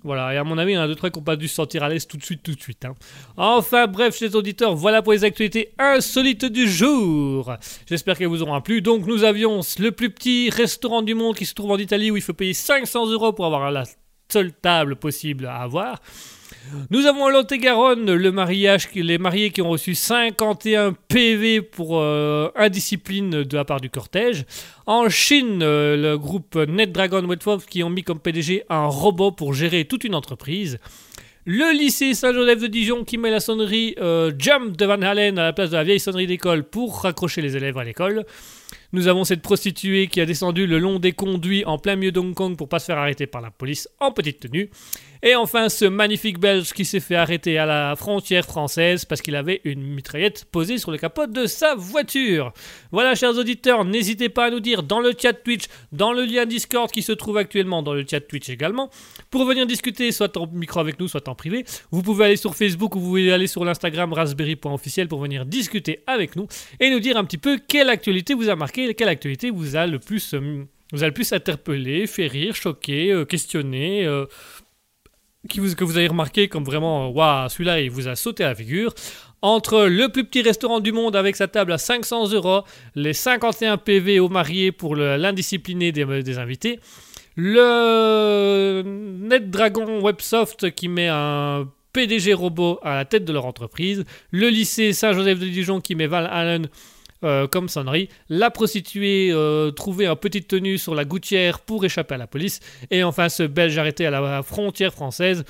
Voilà. Et à mon avis, il y en a deux trois qui n'ont pas dû se sentir à l'aise tout de suite, tout de suite. hein. Enfin bref, chers auditeurs, voilà pour les actualités insolites du jour. J'espère qu'elles vous auront plu. Donc nous avions le plus petit restaurant du monde qui se trouve en Italie où il faut payer 500 euros pour avoir la seule table possible à avoir. Nous avons en Lot-et-Garonne le mariage, les mariés qui ont reçu 51 PV pour euh, indiscipline de la part du cortège. En Chine, euh, le groupe NetDragon Websoft qui ont mis comme PDG un robot pour gérer toute une entreprise. Le lycée Saint-Joseph de Dijon qui met la sonnerie euh, Jump de Van Halen à la place de la vieille sonnerie d'école pour raccrocher les élèves à l'école. Nous avons cette prostituée qui a descendu le long des conduits en plein milieu d'Hong Kong pour pas se faire arrêter par la police en petite tenue. Et enfin, ce magnifique Belge qui s'est fait arrêter à la frontière française parce qu'il avait une mitraillette posée sur le capot de sa voiture. Voilà, chers auditeurs, n'hésitez pas à nous dire dans le chat Twitch, dans le lien Discord qui se trouve actuellement dans le chat Twitch également, pour venir discuter soit en micro avec nous, soit en privé. Vous pouvez aller sur Facebook ou vous pouvez aller sur l'Instagram raspberry.officiel pour venir discuter avec nous et nous dire un petit peu quelle actualité vous a marqué, quelle actualité vous a le plus, euh, vous a interpellé, fait rire, choqué, euh, questionné. euh, que vous avez remarqué comme vraiment, waouh, celui-là, il vous a sauté à la figure. Entre le plus petit restaurant du monde avec sa table à 500 euros, les 51 PV aux mariés pour l'indiscipliné des, des invités, le NetDragon Websoft qui met un PDG robot à la tête de leur entreprise, le lycée Saint-Joseph de Dijon qui met Val Allen euh, comme sonnerie, la prostituée euh, trouvée en petite tenue sur la gouttière pour échapper à la police, et enfin ce Belge arrêté à la frontière française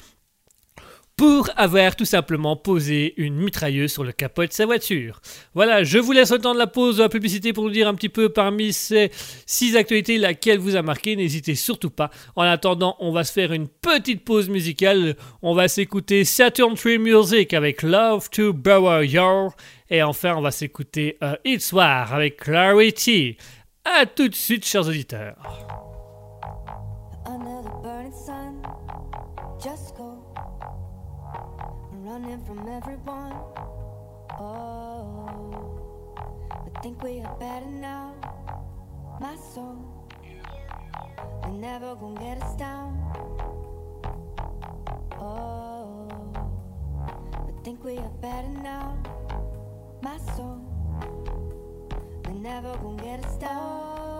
pour avoir tout simplement posé une mitrailleuse sur le capot de sa voiture. Voilà, je vous laisse le temps de la pause de la publicité pour nous dire un petit peu parmi ces six actualités laquelle vous a marqué. N'hésitez surtout pas. En attendant, on va se faire une petite pause musicale. On va s'écouter Saturn Tree Music avec Love to Borrow Your. Et enfin, on va s'écouter euh, It's War avec Clarity. A tout de suite, chers auditeurs. Running from everyone. Oh, but think we are better now. My soul, they're never gonna get us down. Oh, but think we are better now. My soul, they're never gonna get us down.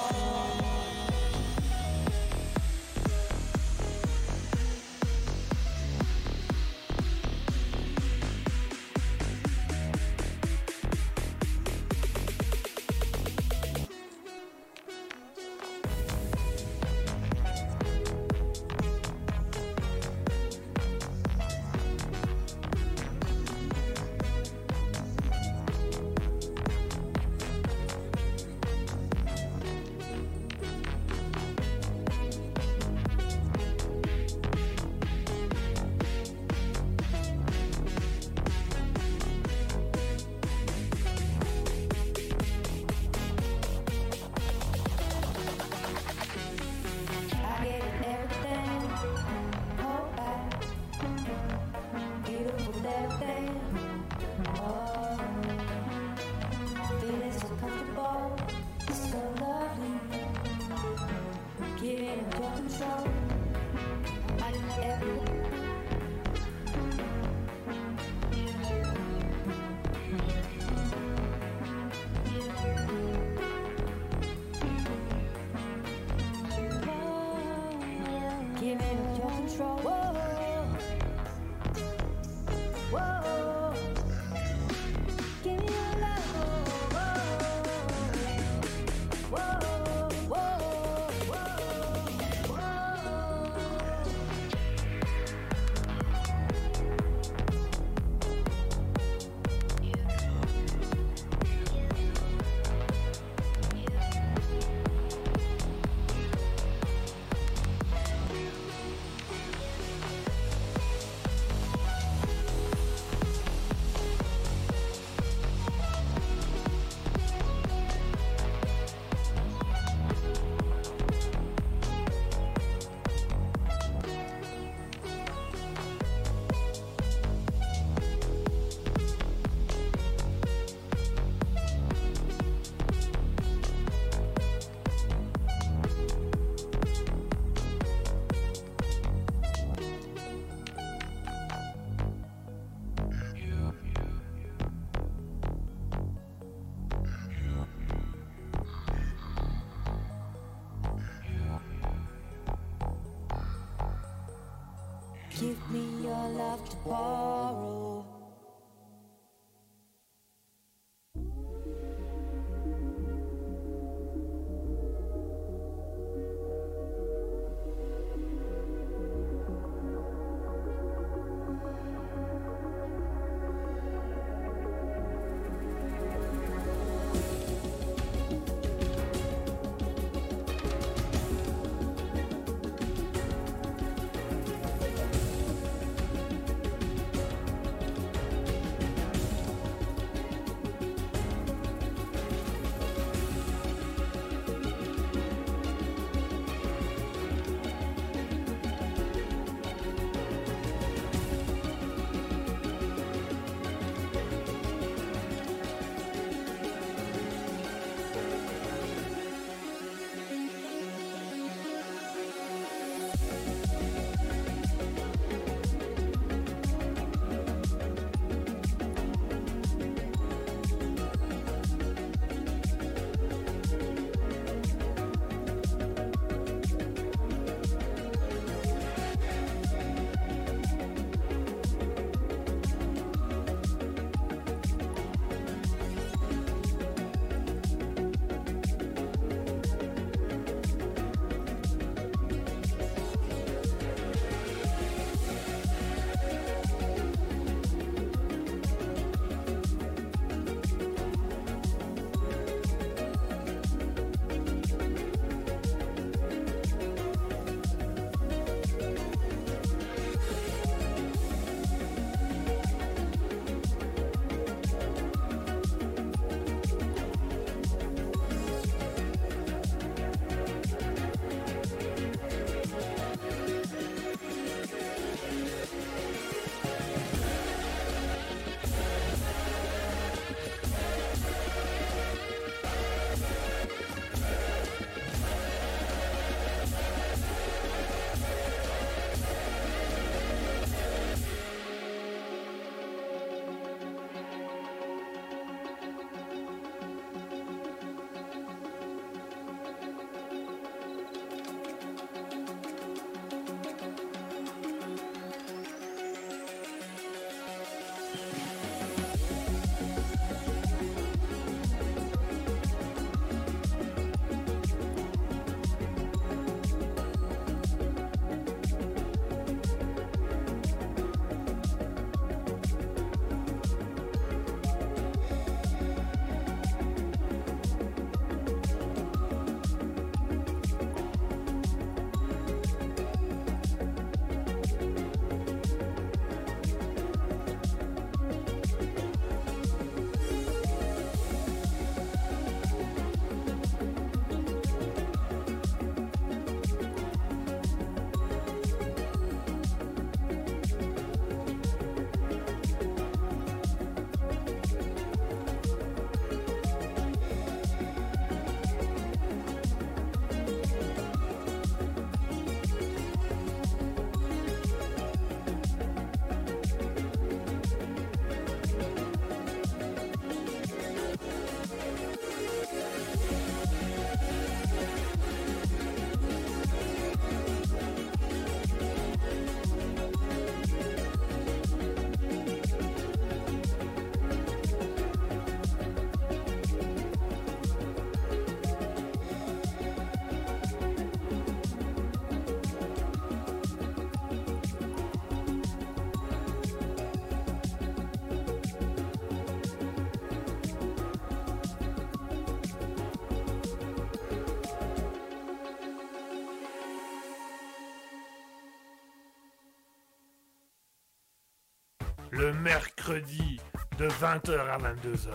mercredi de 20h à 22h.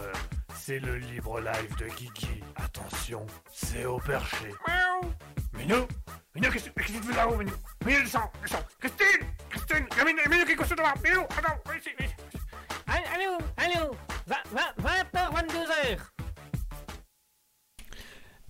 C'est le libre live de Kiki. Attention, c'est au perché. Miaou. Minou Minou, qu'est-ce que tu fais là-haut, Minou? Minou, descends, descends Christine Christine Il y a Minou, Minou qui est couché devant Minou, attends, viens ici, viens ici. Allô, allô, 20h, 22h.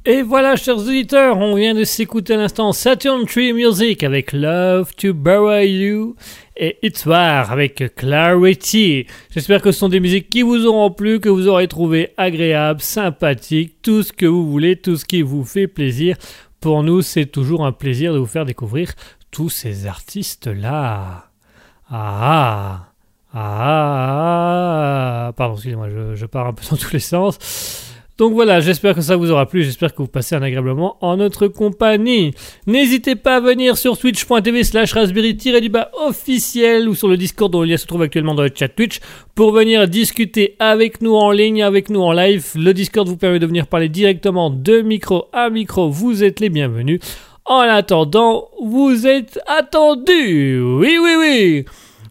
Et voilà, chers auditeurs, on vient de s'écouter à l'instant Saturn Tree Music avec Love to Bury You et It's War avec Clarity. J'espère que ce sont des musiques qui vous auront plu, que vous aurez trouvé agréables, sympathiques, tout ce que vous voulez, tout ce qui vous fait plaisir. Pour nous, c'est toujours un plaisir de vous faire découvrir tous ces artistes-là. Ah ah ah, ah. Pardon, excusez-moi, je, je pars un peu dans tous les sens. Donc voilà, j'espère que ça vous aura plu, j'espère que vous passez un agréable moment en notre compagnie. N'hésitez pas à venir sur twitch.tv slash raspberry-du-bas officiel ou sur le Discord dont le lien se trouve actuellement dans le chat Twitch pour venir discuter avec nous en ligne, avec nous en live. Le Discord vous permet de venir parler directement de micro à micro, vous êtes les bienvenus. En attendant, vous êtes attendus. Oui, oui, oui.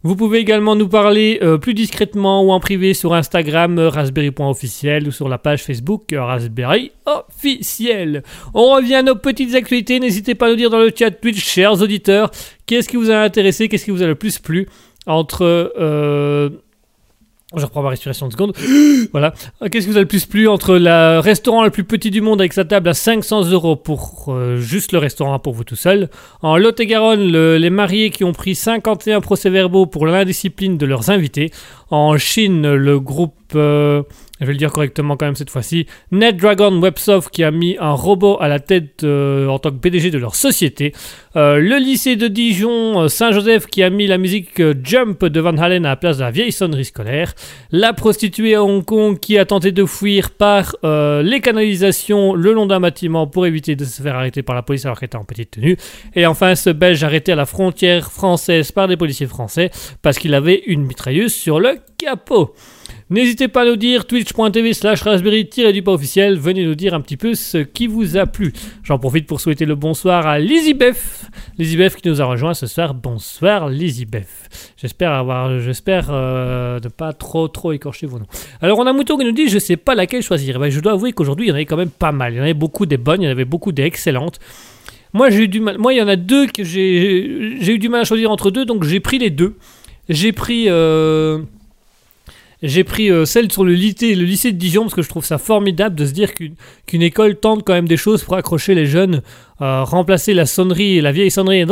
Vous pouvez également nous parler euh, plus discrètement ou en privé sur Instagram euh, raspberry.officiel ou sur la page Facebook euh, raspberry officiel. On revient à nos petites actualités. N'hésitez pas à nous dire dans le chat Twitch, chers auditeurs, qu'est-ce qui vous a intéressé, qu'est-ce qui vous a le plus plu entre euh, je reprends ma respiration de seconde. voilà. Qu'est-ce qui vous a le plus plu entre le restaurant le plus petit du monde avec sa table à 500 euros pour euh, juste le restaurant pour vous tout seul? En Lot-et-Garonne, le- les mariés qui ont pris 51 procès-verbaux pour l'indiscipline de leurs invités. En Chine, le groupe, euh, je vais le dire correctement quand même cette fois-ci, NetDragon Websoft qui a mis un robot à la tête euh, en tant que PDG de leur société. Euh, le lycée de Dijon euh, Saint-Joseph qui a mis la musique Jump de Van Halen à la place de la vieille sonnerie scolaire. La prostituée à Hong Kong qui a tenté de fuir par les canalisations le long d'un bâtiment pour éviter de se faire arrêter par la police alors qu'elle était en petite tenue. Et enfin ce Belge arrêté à la frontière française par des policiers français parce qu'il avait une mitrailleuse sur le capot. N'hésitez pas à nous dire twitch.tv slash raspberry du pas officiel. Venez nous dire un petit peu ce qui vous a plu. J'en profite pour souhaiter le bonsoir à Lizzie-Beth. Lizzie-Beth qui nous a rejoint ce soir. Bonsoir Lizzie-Beth. J'espère avoir, j'espère euh, ne pas trop trop écorcher vos noms. Alors on a Mouton qui nous dit je sais pas laquelle choisir. Ben, je dois avouer qu'aujourd'hui il y en avait quand même pas mal. Il y en avait beaucoup des bonnes, il y en avait beaucoup des excellentes. Moi j'ai eu du mal. Moi il y en a deux que j'ai j'ai eu du mal à choisir entre deux, donc j'ai pris les deux. J'ai pris euh, j'ai pris euh, celle sur le lycée, le lycée de Dijon parce que je trouve ça formidable de se dire qu'une école tente quand même des choses pour accrocher les jeunes, euh, remplacer la sonnerie, la vieille sonnerie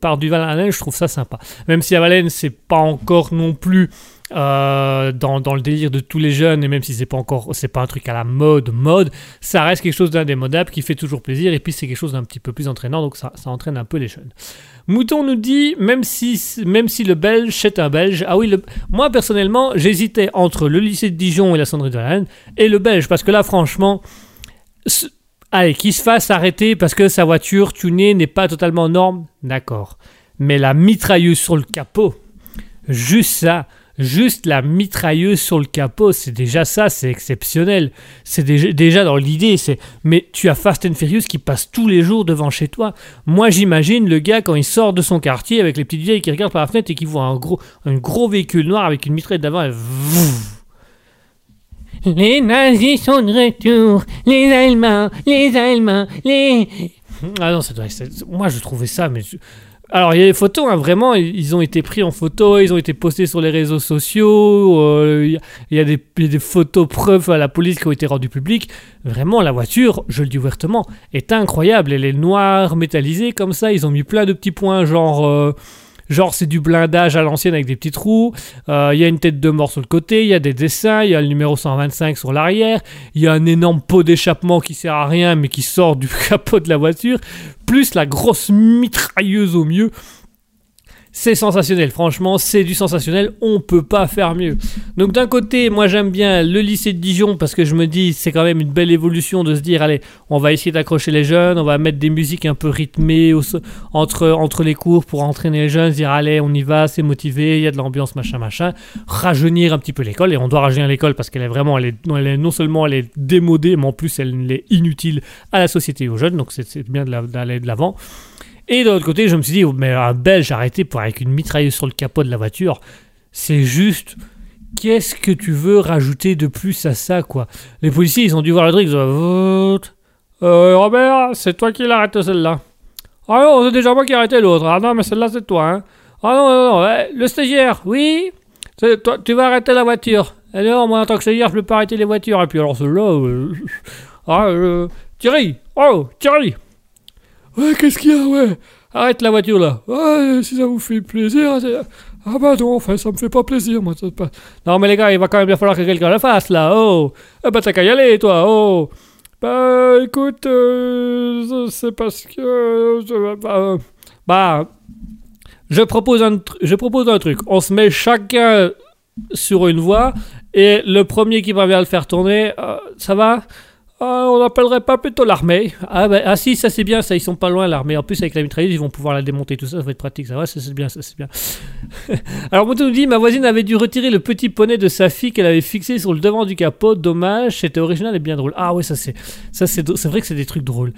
par du Van Halen, je trouve ça sympa. Même si à Valence c'est pas encore non plus euh, dans, dans le délire de tous les jeunes et même si c'est pas encore c'est pas un truc à la mode mode, ça reste quelque chose d'indémodable qui fait toujours plaisir et puis c'est quelque chose d'un petit peu plus entraînant donc ça, ça entraîne un peu les jeunes. Mouton nous dit, même si, même si le Belge, c'est un Belge. Ah oui, moi personnellement, j'hésitais entre le lycée de Dijon et la sonnerie de Valence et le Belge, parce que là, franchement, allez, qu'il se fasse arrêter parce que sa voiture tunée n'est pas totalement en norme, d'accord. Mais la mitrailleuse sur le capot, juste ça, juste la mitrailleuse sur le capot, c'est déjà ça, c'est exceptionnel. C'est déjà, dans l'idée, c'est. Mais tu as Fast and Furious qui passe tous les jours devant chez toi. Moi, j'imagine le gars quand il sort de son quartier avec les petites vieilles qui regardent par la fenêtre et qui voit un gros, véhicule noir avec une mitraille d'avant et. Les nazis sont de retour. Les Allemands, les Allemands, les. Ah non, ça doit être- Moi, je trouvais ça, mais. Alors, il y a des photos, hein, vraiment, ils ont été pris en photo, ils ont été postés sur les réseaux sociaux, euh, il y a- il y, a des- il y a des photos preuves à la police qui ont été rendues publiques. Vraiment, la voiture, je le dis ouvertement, est incroyable. Elle est noire, métallisée, comme ça, ils ont mis plein de petits points, genre... euh, Genre c'est du blindage à l'ancienne avec des petits trous, Euh, il y a une tête de mort sur le côté, il y a des dessins, il y a le numéro 125 sur l'arrière, il y a un énorme pot d'échappement qui sert à rien mais qui sort du capot de la voiture, plus la grosse mitrailleuse au mieux. C'est sensationnel, franchement, c'est du sensationnel, on peut pas faire mieux. Donc d'un côté, moi j'aime bien le lycée de Dijon parce que je me dis c'est quand même une belle évolution de se dire allez, on va essayer d'accrocher les jeunes, on va mettre des musiques un peu rythmées entre, entre les cours pour entraîner les jeunes, dire allez, on y va, c'est motivé, il y a de l'ambiance, machin, machin, rajeunir un petit peu l'école et on doit rajeunir l'école parce qu'elle est vraiment, elle est, non seulement elle est démodée, mais en plus elle est inutile à la société et aux jeunes, donc c'est bien d'aller de l'avant. Et de l'autre côté, je me suis dit, oh, mais un Belge arrêté pour avec une mitrailleuse sur le capot de la voiture, c'est juste. Qu'est-ce que tu veux rajouter de plus à ça, quoi? Les policiers, ils ont dû voir le truc, ils ont dit, euh, Robert, c'est toi qui l'as arrêté celle-là. Ah non, c'est déjà moi qui ai arrêté l'autre. Ah non, mais celle-là, c'est toi, hein. Ah non, non, non, le stagiaire, oui toi, Tu vas arrêter la voiture. Alors, moi, en tant que stagiaire, je peux pas arrêter les voitures. Et puis, alors, celle-là... euh, Ah, euh, Thierry Oh, Thierry Ouais, qu'est-ce qu'il y a, ouais? Arrête la voiture, là. Ouais, si ça vous fait plaisir... Ah bah non, enfin, ça me fait pas plaisir, moi, ça passe. Non, mais les gars, il va quand même bien falloir que quelqu'un le fasse, là, oh Ah bah, t'as qu'à y aller, toi, oh Bah, écoute, euh, c'est parce que... je- bah, je propose un, je propose un truc. On se met chacun sur une voie et le premier qui va bien le faire tourner, euh, ça va? Ah, On n'appellerait pas plutôt l'armée ah, bah, ah si, ça c'est bien, ça ils sont pas loin l'armée. En plus avec la mitrailleuse ils vont pouvoir la démonter, tout ça, ça va être pratique. Ça va, ça c'est bien, ça c'est bien. Alors Mouton nous dit, ma voisine avait dû retirer le petit poney de sa fille qu'elle avait fixé sur le devant du capot. Dommage, c'était original et bien drôle. Ah ouais, ça c'est, ça c'est, c'est vrai que c'est des trucs drôles.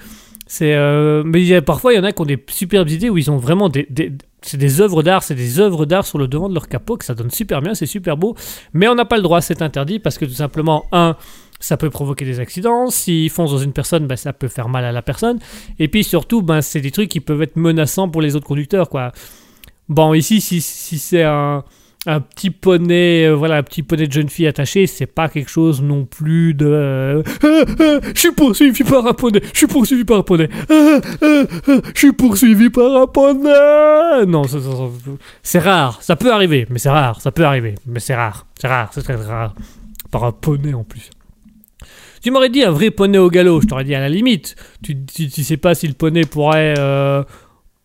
C'est, euh, mais y a- parfois il y en a qui ont des superbes idées où ils ont vraiment des, des- c'est des œuvres d'art, c'est des œuvres d'art sur le devant de leur capot que ça donne super bien, c'est super beau. Mais on n'a pas le droit, c'est interdit parce que tout simplement, un, ça peut provoquer des accidents. S'ils foncent dans une personne, ben, ça peut faire mal à la personne. Et puis surtout, ben, c'est des trucs qui peuvent être menaçants pour les autres conducteurs, quoi. Bon, ici, si, c'est un, un petit poney, euh, voilà, un petit poney de jeune fille attaché, c'est pas quelque chose non plus de. euh, ah, je suis poursuivi par un poney, je suis poursuivi par un poney, je suis poursuivi par un poney. Non, c'est rare, ça peut arriver, mais c'est rare, ça peut arriver, mais c'est rare, c'est rare, c'est très rare. Par un poney en plus. Tu m'aurais dit un vrai poney au galop, je t'aurais dit à la limite. Tu, sais pas si le poney pourrait, euh,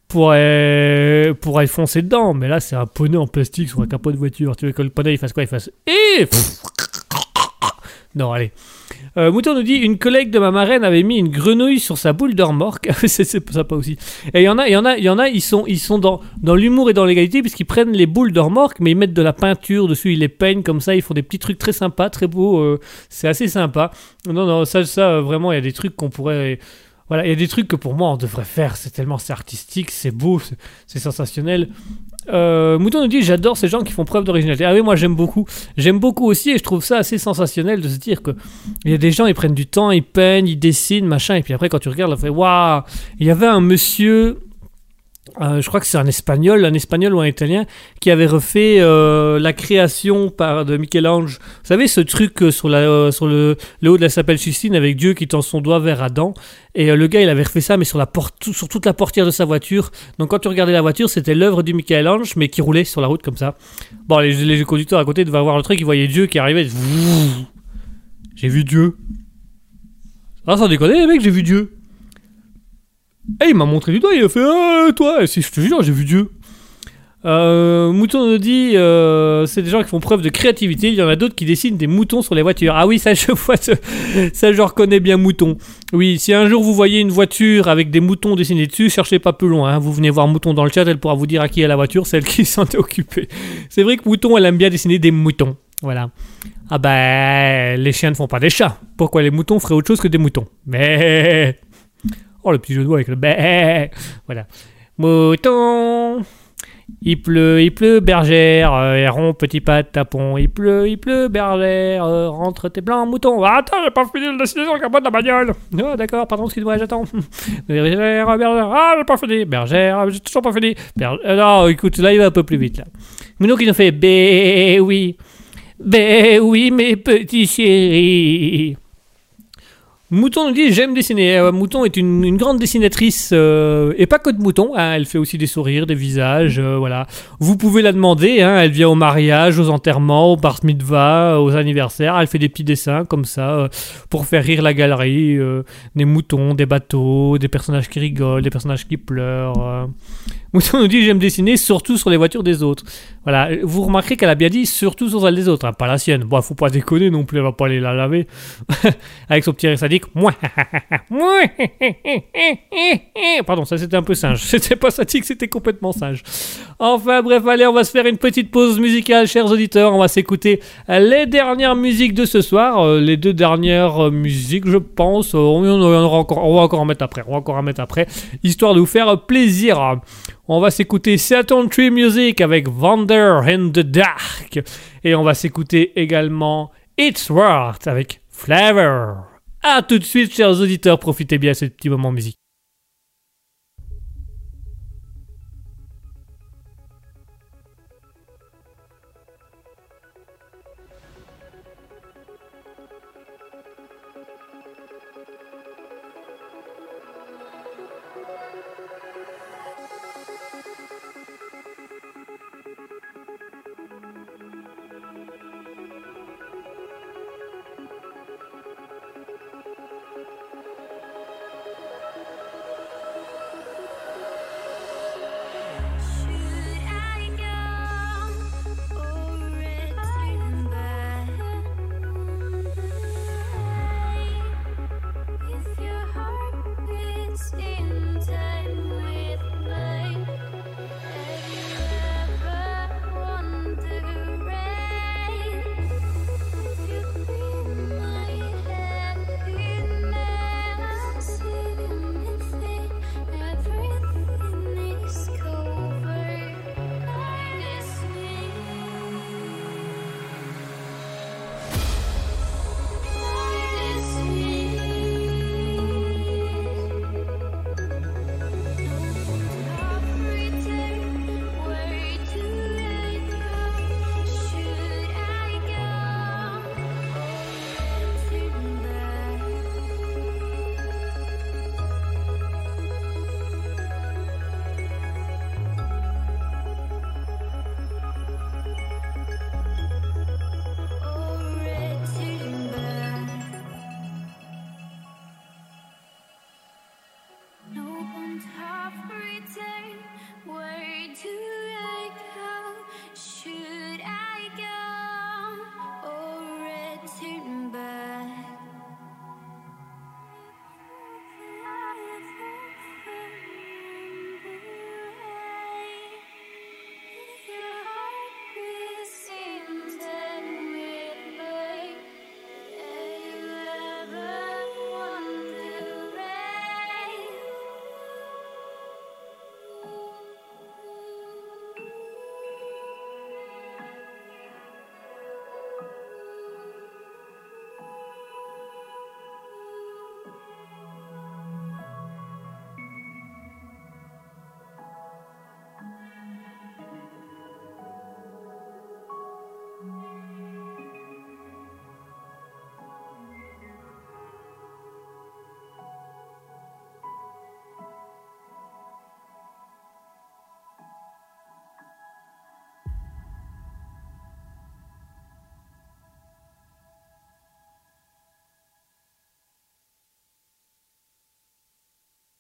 pourrait, pourrait foncer dedans, mais là c'est un poney en plastique sur un capot de voiture. Tu veux que le poney il fasse quoi? Il fasse. Eh Pff Non, allez. Euh, Mouton nous dit une collègue de ma marraine avait mis une grenouille sur sa boule de remorque. c'est sympa aussi. Et il y en a, il y en a, il y en a. Ils sont, ils sont dans, dans l'humour et dans l'égalité puisqu'ils prennent les boules de remorque, mais ils mettent de la peinture dessus, ils les peignent comme ça. Ils font des petits trucs très sympas, très beaux. euh, c'est assez sympa. Non, non, ça, ça, euh, vraiment, il y a des trucs qu'on pourrait. Voilà, il y a des trucs que pour moi on devrait faire. C'est tellement c'est artistique, c'est beau, c'est sensationnel. Euh, Mouton nous dit j'adore ces gens qui font preuve d'originalité. Ah oui, moi j'aime beaucoup. J'aime beaucoup aussi et je trouve ça assez sensationnel de se dire que il y a des gens ils prennent du temps, ils peignent, ils dessinent, machin, et puis après quand tu regardes, on fait waouh. Il y avait un monsieur. Euh, je crois que c'est un espagnol, un espagnol ou un italien, qui avait refait euh, la création par de Michel-Ange. Vous savez ce truc euh, sur, la, euh, sur le, le haut de la chapelle Sistine avec Dieu qui tend son doigt vers Adam. Et le gars, il avait refait ça, mais sur, la porte, sur toute la portière de sa voiture. Donc quand tu regardais la voiture, c'était l'œuvre du Michel-Ange, mais qui roulait sur la route comme ça. Bon, les, conducteurs à côté devaient voir le truc, ils voyaient Dieu qui arrivait. J'ai vu Dieu. Ah, sans déconner, les mecs, j'ai vu Dieu. Et il m'a montré du doigt, il a fait Ah, toi, et si je te jure, j'ai vu Dieu. Euh, Mouton nous dit euh, c'est des gens qui font preuve de créativité. Il y en a d'autres qui dessinent des moutons sur les voitures. Ah oui, ça je vois, ça je reconnais bien mouton. Oui, si un jour vous voyez une voiture avec des moutons dessinés dessus, cherchez pas plus loin. hein. Vous venez voir Mouton dans le chat, elle pourra vous dire à qui est la voiture, c'est elle qui s'en est occupée. C'est vrai que Mouton, elle aime bien dessiner des moutons. Voilà. Ah ben, les chiens ne font pas des chats. Pourquoi les moutons feraient autre chose que des moutons? Mais oh le petit jeu de avec le bé. Voilà. Mouton. Il pleut, il pleut, bergère, euh, héron, petit pas de tapon. Il pleut, il pleut, bergère, euh, rentre tes blancs moutons. Ah, attends, j'ai pas fini le dessiner sur le capot de la bagnole. Oh, d'accord, pardon, excuse-moi, j'attends. bergère, bergère, ah, j'ai pas fini. Bergère, j'ai toujours pas fini. Ber- euh, non, écoute, là, il va un peu plus vite, là. Mouton qui nous fait, bé oui. Bé oui, mes petits chéris. Mouton nous dit j'aime dessiner. Euh, Mouton est une, grande dessinatrice euh, et pas que de Mouton. hein, elle fait aussi des sourires, des visages. euh, voilà. Vous pouvez la demander. hein, elle vient au mariage, aux enterrements, au bar mitzvah, aux anniversaires. Elle fait des petits dessins comme ça pour faire rire la galerie. des moutons, des bateaux, des personnages qui rigolent, des personnages qui pleurent. Mouton nous dit j'aime dessiner surtout sur les voitures des autres. Voilà. Vous remarquerez qu'elle a bien dit surtout sur celles des autres, hein, pas la sienne. Bon, faut pas déconner non plus. Elle va pas aller la laver avec son petit rire sadique. Pardon, ça c'était un peu singe. C'était pas sadique, c'était complètement singe. Enfin bref, allez, on va se faire une petite pause musicale, chers auditeurs. On va s'écouter les dernières musiques de ce soir. Euh, les deux dernières euh, musiques, je pense. Euh, on, on va encore en mettre après. On va encore en mettre après, histoire de vous faire plaisir. On va s'écouter Saturn Tree Music avec Wander in the Dark. Et on va s'écouter également It's Worth avec Flavor. A tout de suite, chers auditeurs, profitez bien de ce petit moment musique.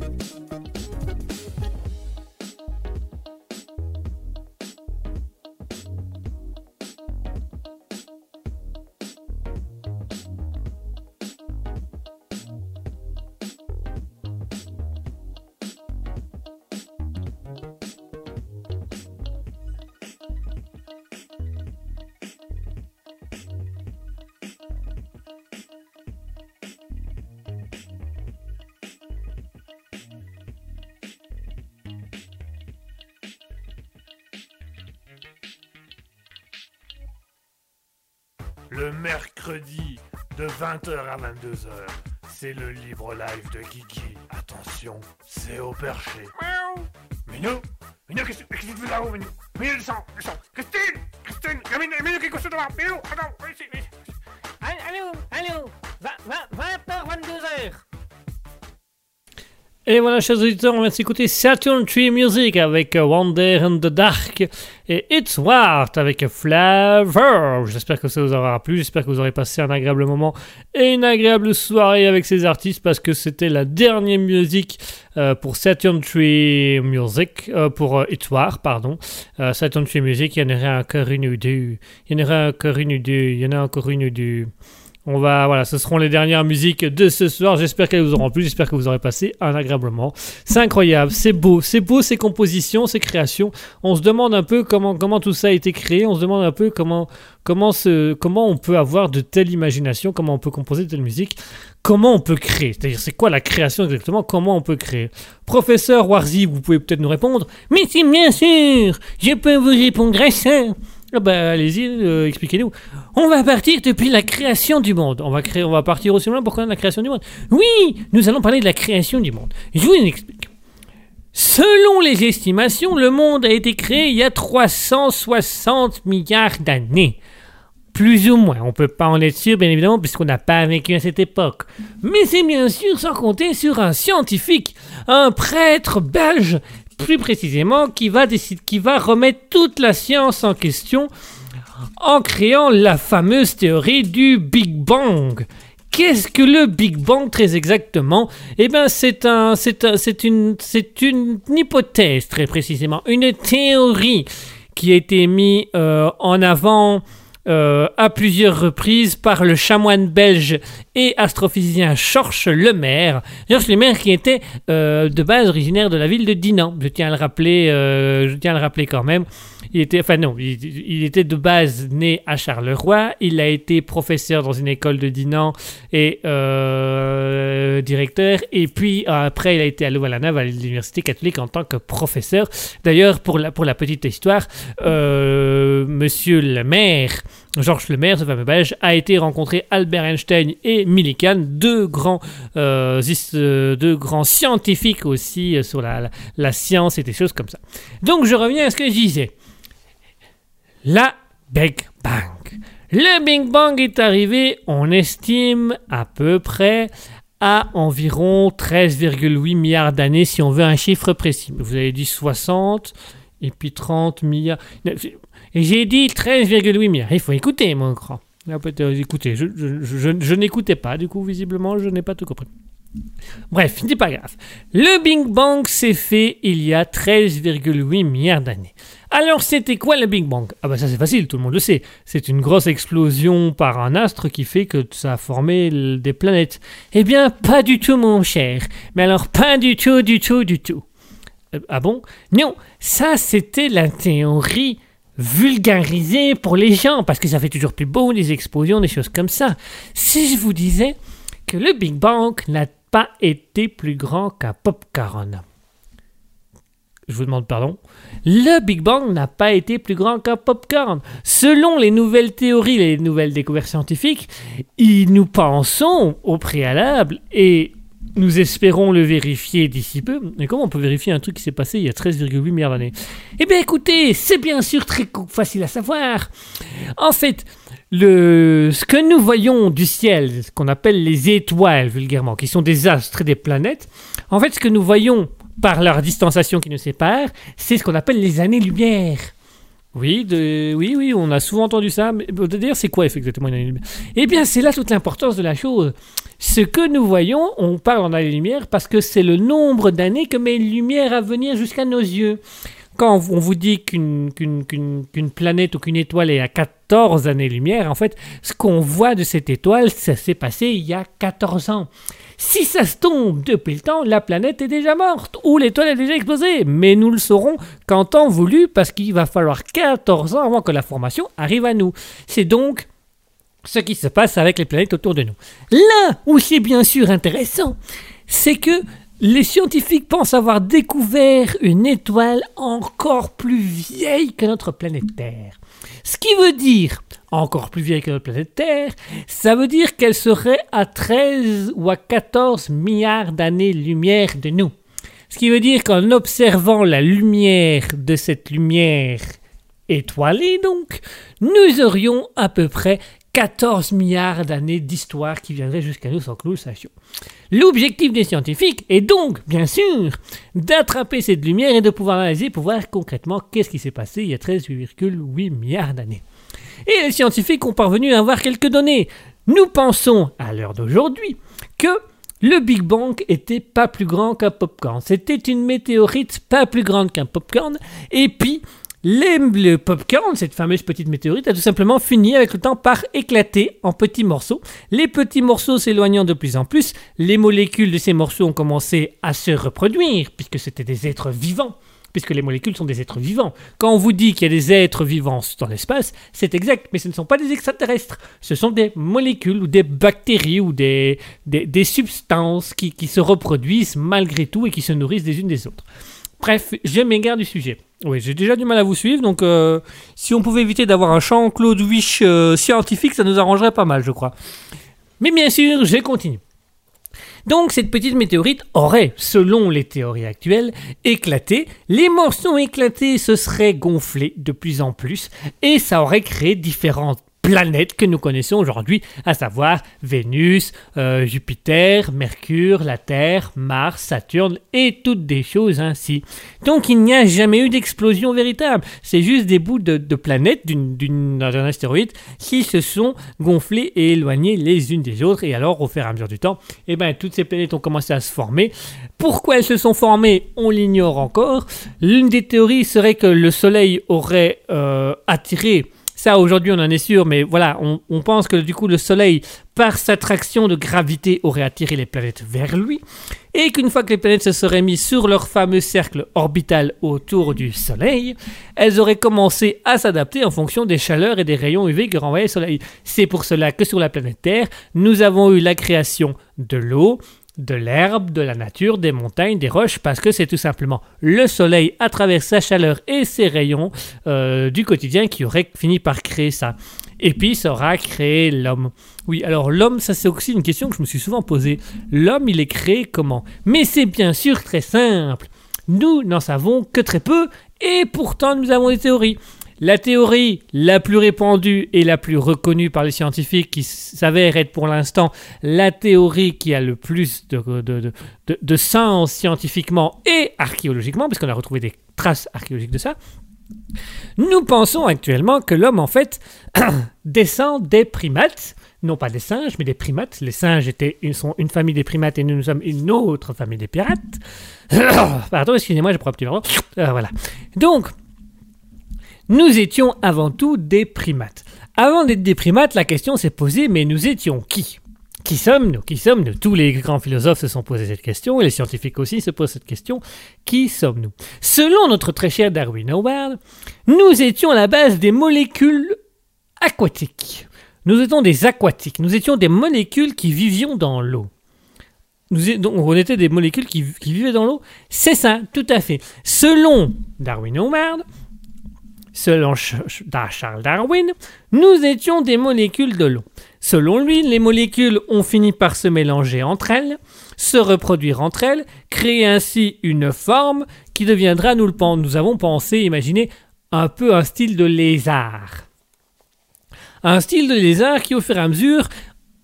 you Le mercredi de 20h à 22h, c'est le libre live de Kiki. Attention, c'est au perché. Miaou Minou Minou, qu'est-ce qu'est-ce que tu fais là-haut, Minou? Minou, Christine Christine Minou, Minou, qu'est-ce que tu fais devant Minou, attends, ici, ici. Allô, allô 20h, 22h Et voilà, chers auditeurs, on de s'écouter Saturn Tree Music avec euh, Wonder in the Dark et It's Wart avec Flavor. J'espère que ça vous aura plu, j'espère que vous aurez passé un agréable moment et une agréable soirée avec ces artistes parce que c'était la dernière musique euh, pour Saturn Tree Music, euh, pour It's Wart, pardon. Saturn Tree Music, il y en aurait encore une ou deux, il y en aurait encore une ou deux, il y en a encore une ou deux. On va, voilà, ce seront les dernières musiques de ce soir. J'espère qu'elles vous auront plu. J'espère que vous aurez passé un agréable moment. C'est incroyable, c'est beau, c'est beau ces compositions, ces créations. On se demande un peu comment, comment tout ça a été créé. On se demande un peu comment, comment, comment on peut avoir de telle imagination, comment on peut composer de telle musique, comment on peut créer? C'est-à-dire, c'est quoi la création exactement? Comment on peut créer? Professeur Warzi, vous pouvez peut-être nous répondre. Mais c'est bien sûr Je peux vous répondre à ça Ah bah, allez-y, euh, expliquez-nous. On va partir depuis la création du monde. On va créer, on va partir aussi loin pour connaître la création du monde. Oui, nous allons parler de la création du monde. Je vous explique. Selon les estimations, le monde a été créé il y a 360 milliards d'années. Plus ou moins, on peut pas en être sûr, bien évidemment, puisqu'on n'a pas vécu à cette époque. Mais c'est bien sûr sans compter sur un scientifique, un prêtre belge, plus précisément, qui va, qui remettre toute la science en question en créant la fameuse théorie du Big Bang. Qu'est-ce que le Big Bang très exactement? Eh bien, c'est un, c'est un- une, c'est une hypothèse très précisément, une théorie qui a été mise euh, en avant euh, à plusieurs reprises par le chanoine belge et astrophysicien Georges Lemaire. Georges Lemaire qui était euh, de base originaire de la ville de Dinan. Je tiens euh, je tiens à le rappeler quand même. Il était, enfin non, il, était de base né à Charleroi. Il a été professeur dans une école de Dinan et euh, directeur. Et puis après, il a été à Louvain-la-Neuve à l'université catholique en tant que professeur. D'ailleurs, pour la, petite histoire, euh, Monsieur le maire, Georges Lemaire, ce fameux belge, a été rencontré Albert Einstein et Millikan, deux grands, euh, euh, deux grands scientifiques aussi sur la science et des choses comme ça. Donc je reviens à ce que je disais. La Big Bang. Le Big Bang est arrivé, on estime à peu près à environ 13,8 milliards d'années si on veut un chiffre précis. Vous avez dit 60 et puis 30 milliards. J'ai dit 13,8 milliards. Il faut écouter, mon grand. Écoutez, je, je- je- je n'écoutais pas, du coup, visiblement, je n'ai pas tout compris. Bref, c'est pas grave. Le Big Bang s'est fait il y a 13,8 milliards d'années. Alors, c'était quoi le Big Bang? Ah bah ça c'est facile, tout le monde le sait. C'est une grosse explosion par un astre qui fait que ça a formé des planètes. Eh bien, pas du tout, mon cher. Mais alors, pas du tout, du tout, du tout. Euh, ah bon? Non, ça c'était la théorie vulgarisée pour les gens, parce que ça fait toujours plus beau, des explosions, des choses comme ça. Si je vous disais que le Big Bang n'a pas été plus grand qu'un popcorn. Je vous demande pardon. Le Big Bang n'a pas été plus grand qu'un popcorn. Selon les nouvelles théories, les nouvelles découvertes scientifiques, nous pensons au préalable et nous espérons le vérifier d'ici peu. Mais comment on peut vérifier un truc qui s'est passé il y a 13,8 milliards d'années? Eh bien écoutez, c'est bien sûr très facile à savoir. En fait, le, ce que nous voyons du ciel, ce qu'on appelle les étoiles vulgairement, qui sont des astres et des planètes, en fait ce que nous voyons par leur distanciation qui nous sépare, c'est ce qu'on appelle les années-lumière. Oui, oui, oui, on a souvent entendu ça. Mais d'ailleurs, c'est quoi exactement une année-lumière Eh bien, c'est là toute l'importance de la chose. Ce que nous voyons, on parle en années-lumière parce que c'est le nombre d'années que met une lumière à venir jusqu'à nos yeux. Quand on vous dit qu'une planète ou qu'une étoile est à 14 années-lumière, en fait, ce qu'on voit de cette étoile, ça s'est passé il y a 14 ans. Si ça se tombe depuis le temps, la planète est déjà morte ou l'étoile est déjà explosée. Mais nous le saurons qu'en temps voulu parce qu'il va falloir 14 ans avant que la formation arrive à nous. C'est donc ce qui se passe avec les planètes autour de nous. Là où c'est bien sûr intéressant, c'est que les scientifiques pensent avoir découvert une étoile encore plus vieille que notre planète Terre. Ce qui veut dire encore plus vieille que notre planète Terre, ça veut dire qu'elle serait à 13 ou à 14 milliards d'années-lumière de nous. Ce qui veut dire qu'en observant la lumière de cette lumière étoilée, donc, nous aurions à peu près 14 milliards d'années d'histoire qui viendraient jusqu'à nous sans que nous le sachions. L'objectif des scientifiques est donc, bien sûr, d'attraper cette lumière et de pouvoir analyser pour voir concrètement qu'est-ce qui s'est passé il y a 13,8 milliards d'années. Et les scientifiques ont parvenu à avoir quelques données. Nous pensons, à l'heure d'aujourd'hui, que le Big Bang était pas plus grand qu'un popcorn. C'était une météorite pas plus grande qu'un popcorn. Et puis, le popcorn, cette fameuse petite météorite, a tout simplement fini avec le temps par éclater en petits morceaux. Les petits morceaux s'éloignant de plus en plus, les molécules de ces morceaux ont commencé à se reproduire, puisque c'était des êtres vivants. Puisque les molécules sont des êtres vivants. Quand on vous dit qu'il y a des êtres vivants dans l'espace, c'est exact, mais ce ne sont pas des extraterrestres. Ce sont des molécules ou des bactéries ou des, des, substances qui, qui se reproduisent malgré tout et qui se nourrissent des unes des autres. Bref, je m'égare du sujet. Oui, j'ai déjà du mal à vous suivre, donc euh, si on pouvait éviter d'avoir un champ Claude Wish euh, scientifique, ça nous arrangerait pas mal, je crois. Mais bien sûr, je continue. Donc cette petite météorite aurait, selon les théories actuelles, éclaté. Les morceaux éclatés se seraient gonflés de plus en plus et ça aurait créé différentes planètes que nous connaissons aujourd'hui, à savoir Vénus, euh, Jupiter, Mercure, la Terre, Mars, Saturne et toutes des choses ainsi. Donc il n'y a jamais eu d'explosion véritable. C'est juste des bouts de, de planètes d'un astéroïde qui se sont gonflés et éloignés les unes des autres. Et alors, au fur et à mesure du temps, eh ben, toutes ces planètes ont commencé à se former. Pourquoi elles se sont formées, on l'ignore encore. L'une des théories serait que le Soleil aurait euh, attiré ça, aujourd'hui, on en est sûr, mais voilà, on, pense que du coup, le Soleil, par sa traction de gravité, aurait attiré les planètes vers lui, et qu'une fois que les planètes se seraient mises sur leur fameux cercle orbital autour du Soleil, elles auraient commencé à s'adapter en fonction des chaleurs et des rayons UV que renvoyait le Soleil. C'est pour cela que sur la planète Terre, nous avons eu la création de l'eau, de l'herbe, de la nature, des montagnes, des roches, parce que c'est tout simplement le soleil à travers sa chaleur et ses rayons euh, du quotidien qui aurait fini par créer ça. Et puis ça aura créé l'homme. Oui, alors l'homme, ça c'est aussi une question que je me suis souvent posée. L'homme, il est créé comment? Mais c'est bien sûr très simple. Nous n'en savons que très peu, et pourtant nous avons des théories. La théorie la plus répandue et la plus reconnue par les scientifiques, qui s'avère être pour l'instant la théorie qui a le plus de, sens scientifiquement et archéologiquement, puisqu'on a retrouvé des traces archéologiques de ça, nous pensons actuellement que l'homme, en fait, descend des primates, non pas des singes, mais des primates. Les singes étaient une, sont une famille des primates et nous, nous sommes une autre famille des pirates. Pardon, excusez-moi, je prends un petit. Euh, voilà. Donc, nous étions avant tout des primates. Avant d'être des primates, la question s'est posée, mais nous étions qui? Qui sommes-nous? Qui sommes-nous? Tous les grands philosophes se sont posés cette question, et les scientifiques aussi se posent cette question. Qui sommes-nous? Selon notre très cher Darwin Howard, nous étions à la base des molécules aquatiques. Nous étions des aquatiques. Nous étions des molécules qui vivions dans l'eau. Nous donc, on était des molécules qui, qui vivaient dans l'eau. C'est ça, tout à fait. Selon Darwin Howard, selon Charles Darwin, nous étions des molécules de l'eau. Selon lui, les molécules ont fini par se mélanger entre elles, se reproduire entre elles, créer ainsi une forme qui deviendra, nous avons pensé, imaginé, un peu un style de lézard. Un style de lézard qui, au fur et à mesure,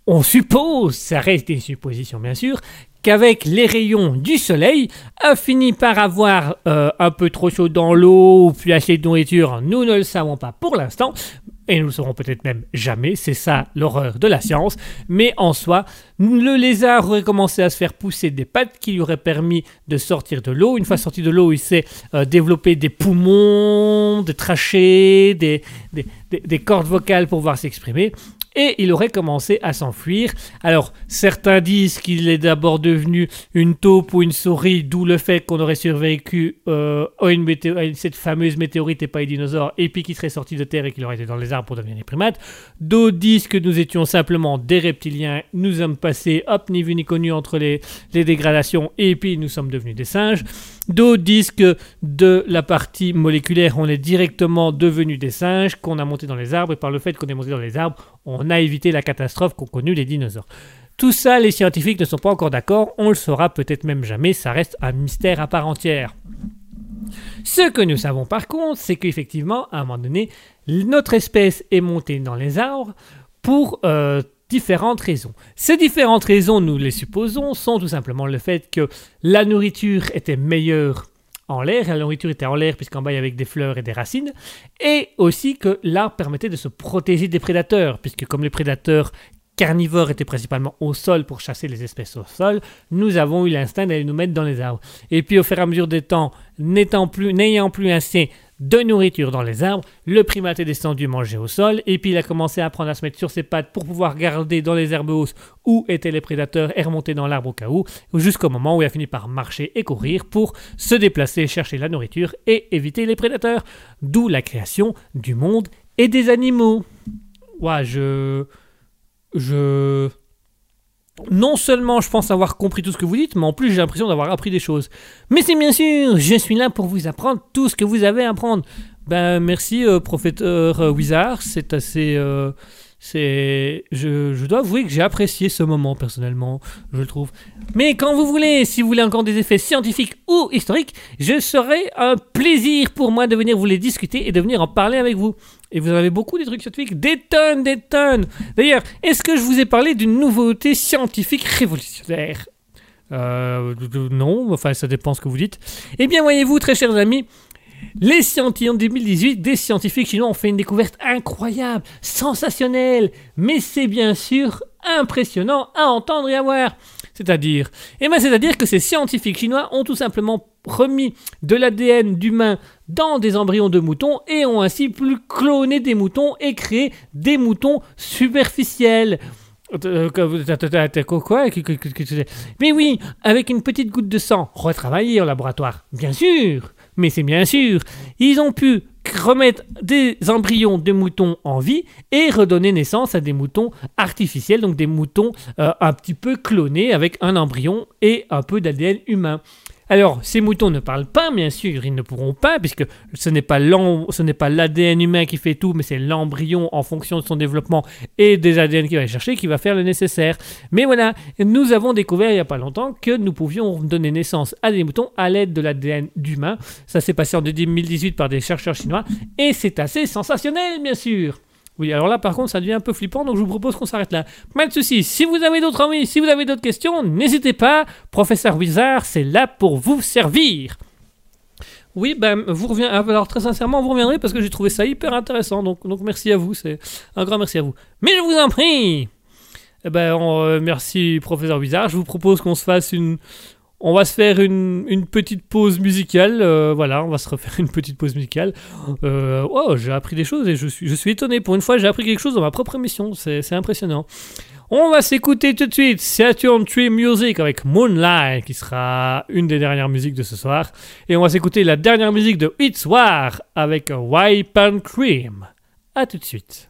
on suppose, ça reste des suppositions bien sûr, qu'avec les rayons du soleil, a fini par avoir euh, un peu trop chaud dans l'eau ou puis assez de nourriture. Nous ne le savons pas pour l'instant. Et nous le saurons peut-être même jamais, c'est ça l'horreur de la science. Mais en soi, le lézard aurait commencé à se faire pousser des pattes qui lui auraient permis de sortir de l'eau. Une fois sorti de l'eau, il s'est euh, développé des poumons, des trachées, des, des, des- des cordes vocales pour pouvoir s'exprimer. Et il aurait commencé à s'enfuir. Alors, certains disent qu'il est d'abord devenu une taupe ou une souris, d'où le fait qu'on aurait survécu euh, à, une cette fameuse météorite et pas les dinosaures, et puis qu'il serait sorti de terre et qu'il aurait été dans les arbres pour devenir des primates. D'autres disent que nous étions simplement des reptiliens, nous sommes passés, hop, ni vu ni connu entre les dégradations, et puis nous sommes devenus des singes. D'autres disent que de la partie moléculaire, on est directement devenus des singes, qu'on a monté dans les arbres, et par le fait qu'on est monté dans les arbres, on a évité la catastrophe qu'ont connue les dinosaures. Tout ça, les scientifiques ne sont pas encore d'accord, on le saura peut-être même jamais, ça reste un mystère à part entière. Ce que nous savons par contre, c'est qu'effectivement, à un moment donné, notre espèce est montée dans les arbres pour euh, différentes raisons. Ces différentes raisons, nous les supposons, sont tout simplement le fait que la nourriture était meilleure en l'air, la nourriture était en l'air puisqu'en bas il y avait des fleurs et des racines, et aussi que l'arbre permettait de se protéger des prédateurs, puisque comme les prédateurs carnivores étaient principalement au sol pour chasser les espèces au sol, nous avons eu l'instinct d'aller nous mettre dans les arbres. Et puis au fur et à mesure des temps, n'étant plus, n'ayant plus assez de nourriture dans les arbres, le primate est descendu manger au sol, et puis il a commencé à apprendre à se mettre sur ses pattes pour pouvoir garder dans les herbes hausses où étaient les prédateurs et remonter dans l'arbre au cas où, jusqu'au moment où il a fini par marcher et courir pour se déplacer, chercher la nourriture et éviter les prédateurs. D'où la création du monde et des animaux. Ouais, je... Je... Non seulement je pense avoir compris tout ce que vous dites, mais en plus j'ai l'impression d'avoir appris des choses. Mais c'est bien sûr, je suis là pour vous apprendre tout ce que vous avez à apprendre. Ben merci, euh, professeur Wizard, c'est assez... euh, c'est... Je, je dois avouer que j'ai apprécié ce moment personnellement, je le trouve. Mais quand vous voulez, si vous voulez encore des effets scientifiques ou historiques, je serai un plaisir pour moi de venir vous les discuter et de venir en parler avec vous. Et vous en avez beaucoup des trucs scientifiques, des tonnes, des tonnes. D'ailleurs, est-ce que je vous ai parlé d'une nouveauté scientifique révolutionnaire? Euh, non, enfin ça dépend ce que vous dites. Eh bien, voyez-vous, très chers amis, les scientifiques en 2018, des scientifiques chinois ont fait une découverte incroyable, sensationnelle, mais c'est bien sûr impressionnant à entendre et à voir. C'est-à-dire, eh bien, c'est-à-dire que ces scientifiques chinois ont tout simplement remis de l'ADN d'humains dans des embryons de moutons et ont ainsi pu cloner des moutons et créer des moutons superficiels. Mais oui, avec une petite goutte de sang, retravaillé au laboratoire, bien sûr. Mais c'est bien sûr, ils ont pu remettre des embryons de moutons en vie et redonner naissance à des moutons artificiels, donc des moutons euh, un petit peu clonés avec un embryon et un peu d'ADN humain. Alors, ces moutons ne parlent pas, bien sûr, ils ne pourront pas, puisque ce n'est pas l'ADN humain qui fait tout, mais c'est l'embryon en fonction de son développement et des ADN qu'il va chercher qui va faire le nécessaire. Mais voilà, nous avons découvert il n'y a pas longtemps que nous pouvions donner naissance à des moutons à l'aide de l'ADN d'humain. Ça s'est passé en 2018 par des chercheurs chinois, et c'est assez sensationnel, bien sûr. Oui, alors là, par contre, ça devient un peu flippant, donc je vous propose qu'on s'arrête là. Pas de soucis. Si vous avez d'autres envies, si vous avez d'autres questions, n'hésitez pas. Professeur Wizard, c'est là pour vous servir. Oui, ben, vous reviendrez. Alors, très sincèrement, vous reviendrez parce que j'ai trouvé ça hyper intéressant. Donc, donc merci à vous. C'est un grand merci à vous. Mais je vous en prie. Eh ben, on, euh, merci, professeur Wizard. Je vous propose qu'on se fasse une. On va se faire une, une petite pause musicale. euh, voilà, on va se refaire une petite pause musicale. Euh, oh, j'ai appris des choses et je suis, je suis étonné. Pour une fois, j'ai appris quelque chose dans ma propre émission. C'est impressionnant. On va s'écouter tout de suite Saturn Tree Music avec Moonlight, qui sera une des dernières musiques de ce soir. Et on va s'écouter la dernière musique de It's War avec Wipe and Cream. A tout de suite.